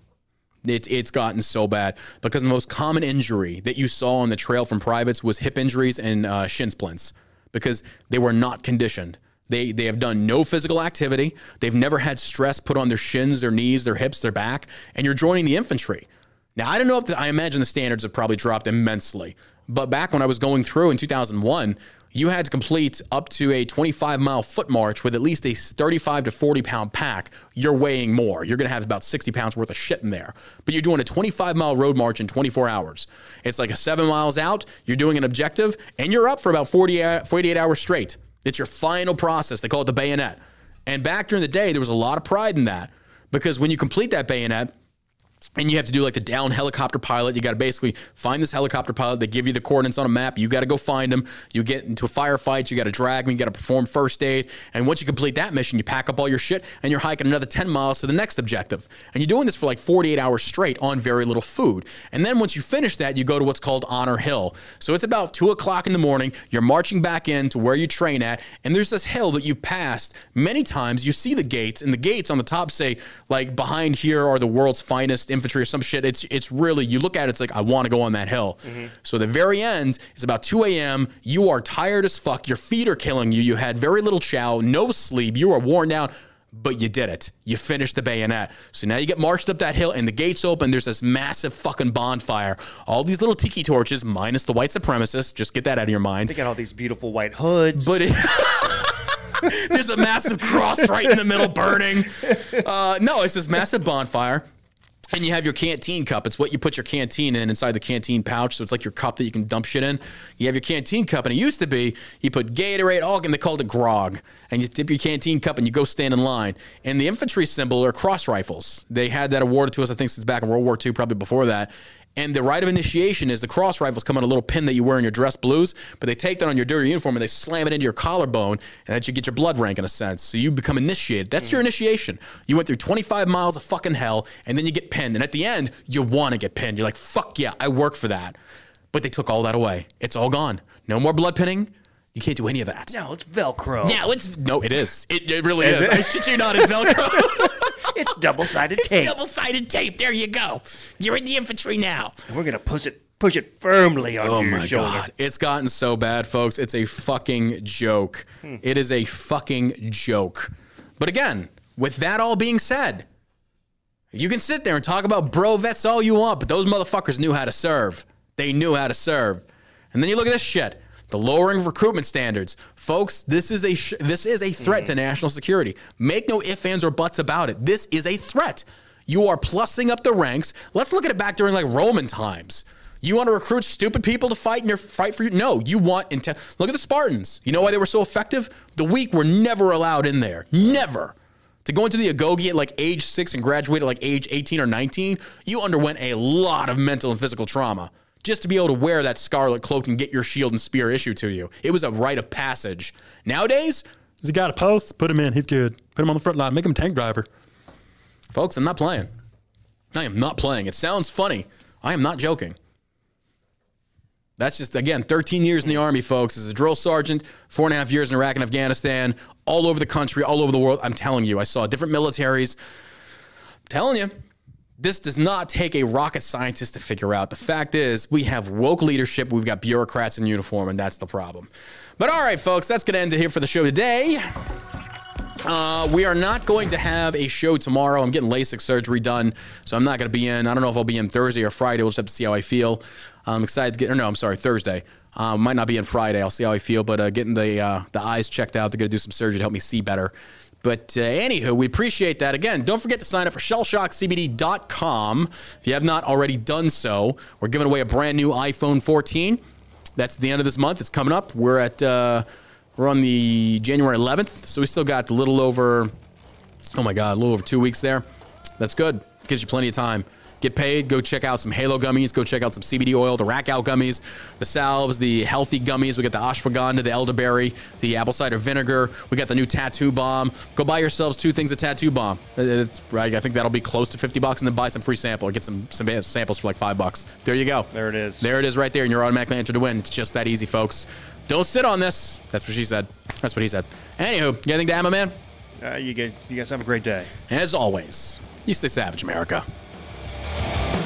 [SPEAKER 1] It, it's gotten so bad because the most common injury that you saw on the trail from privates was hip injuries and uh, shin splints because they were not conditioned. They, they have done no physical activity. They've never had stress put on their shins, their knees, their hips, their back, and you're joining the infantry. Now, I don't know if the, I imagine the standards have probably dropped immensely, but back when I was going through in 2001, you had to complete up to a 25 mile foot march with at least a 35 to 40 pound pack. You're weighing more. You're going to have about 60 pounds worth of shit in there. But you're doing a 25 mile road march in 24 hours. It's like a seven miles out, you're doing an objective, and you're up for about 40, uh, 48 hours straight. It's your final process. They call it the bayonet. And back during the day, there was a lot of pride in that because when you complete that bayonet, and you have to do like the down helicopter pilot. You got to basically find this helicopter pilot. They give you the coordinates on a map. You got to go find them. You get into a firefight. You got to drag them. You got to perform first aid. And once you complete that mission, you pack up all your shit and you're hiking another 10 miles to the next objective. And you're doing this for like 48 hours straight on very little food. And then once you finish that, you go to what's called Honor Hill. So it's about two o'clock in the morning. You're marching back in to where you train at. And there's this hill that you've passed many times. You see the gates, and the gates on the top say, like, behind here are the world's finest infantry or some shit. It's it's really you look at it, it's like I want to go on that hill. So the very end, it's about 2 a.m. You are tired as fuck. Your feet are killing you. You had very little chow, no sleep. You are worn down. But you did it. You finished the bayonet. So now you get marched up that hill and the gates open. There's this massive fucking bonfire. All these little tiki torches, minus the white supremacists. Just get that out of your mind.
[SPEAKER 2] They got all these beautiful white hoods.
[SPEAKER 1] But it, there's a massive cross right in the middle burning. Uh, no, it's this massive bonfire. And you have your canteen cup. It's what you put your canteen in inside the canteen pouch. So it's like your cup that you can dump shit in. You have your canteen cup, and it used to be you put Gatorade, all, and they called it grog. And you dip your canteen cup and you go stand in line. And the infantry symbol are cross rifles. They had that awarded to us, I think, since back in World War II, probably before that. And the rite of initiation is the cross rifles come on a little pin that you wear in your dress blues, but they take that on your dirty uniform and they slam it into your collarbone, and that you get your blood rank in a sense. So you become initiated. That's your initiation. You went through 25 miles of fucking hell, and then you get pinned. And at the end, you want to get pinned. You're like, fuck yeah, I work for that. But they took all that away. It's all gone. No more blood pinning. You can't do any of that.
[SPEAKER 2] no, it's Velcro.
[SPEAKER 1] Now it's no, it is. It, it really is. I shit you not. It's Velcro.
[SPEAKER 2] It's double-sided tape.
[SPEAKER 1] Double sided tape. There you go. You're in the infantry now.
[SPEAKER 2] We're gonna push it, push it firmly onto
[SPEAKER 1] Oh
[SPEAKER 2] your
[SPEAKER 1] my
[SPEAKER 2] shoulder.
[SPEAKER 1] god, it's gotten so bad, folks. It's a fucking joke. Hmm. It is a fucking joke. But again, with that all being said, you can sit there and talk about bro vets all you want, but those motherfuckers knew how to serve. They knew how to serve. And then you look at this shit. The lowering of recruitment standards, folks. This is a sh- this is a threat to mm-hmm. national security. Make no ifs ands or buts about it. This is a threat. You are plussing up the ranks. Let's look at it back during like Roman times. You want to recruit stupid people to fight in your fight for you? No, you want intent. Look at the Spartans. You know why they were so effective? The weak were never allowed in there. Never. To go into the Agoge at like age six and graduate at like age 18 or 19, you underwent a lot of mental and physical trauma just to be able to wear that scarlet cloak and get your shield and spear issued to you. It was a rite of passage. Nowadays,
[SPEAKER 4] He's got a post. Put him in. He's good. Put him on the front line. Make him tank driver.
[SPEAKER 1] folks, I'm not playing. I am not playing. It sounds funny. I am not joking. That's just, again, 13 years in the Army, folks. As a drill sergeant, four and a half years in Iraq and Afghanistan, all over the country, all over the world. I'm telling you, I saw different militaries. I'm telling you, this does not take a rocket scientist to figure out. The fact is, we have woke leadership, we've got bureaucrats in uniform, and that's the problem. But all right, folks, that's going to end it here for the show today. Uh, we are not going to have a show tomorrow. I'm getting LASIK surgery done, so I'm not going to be in. I don't know if I'll be in Thursday or Friday. We'll just have to see how I feel. I'm excited to get. Or no, I'm sorry, Thursday. Um, might not be in Friday. I'll see how I feel. But uh, getting the uh, the eyes checked out. They're going to do some surgery to help me see better. But uh, anywho, we appreciate that. Again, don't forget to sign up for shellshockcbd.com if you have not already done so. We're giving away a brand new iPhone 14. That's the end of this month. It's coming up. We're at uh, we're on the January 11th, so we still got a little over. Oh my God, a little over two weeks there. That's good. Gives you plenty of time. Get paid. Go check out some Halo gummies. Go check out some CBD oil, the Rack Out gummies, the salves, the healthy gummies. We got the ashwagandha, the elderberry, the apple cider vinegar. We got the new tattoo balm. Go buy yourselves two things of tattoo balm. It's. I think that'll be close to 50 bucks, and then buy some free sample. Get some some samples for like five bucks. There you go.
[SPEAKER 2] There it is.
[SPEAKER 1] There it is right there, and you're automatically entered to win. It's just that easy, folks. Don't sit on this. That's what she said. That's what he said. Anywho, you got anything to add, my man?
[SPEAKER 2] Uh, you, guys, you guys have a great day.
[SPEAKER 1] As always, you stay savage, America. Bye.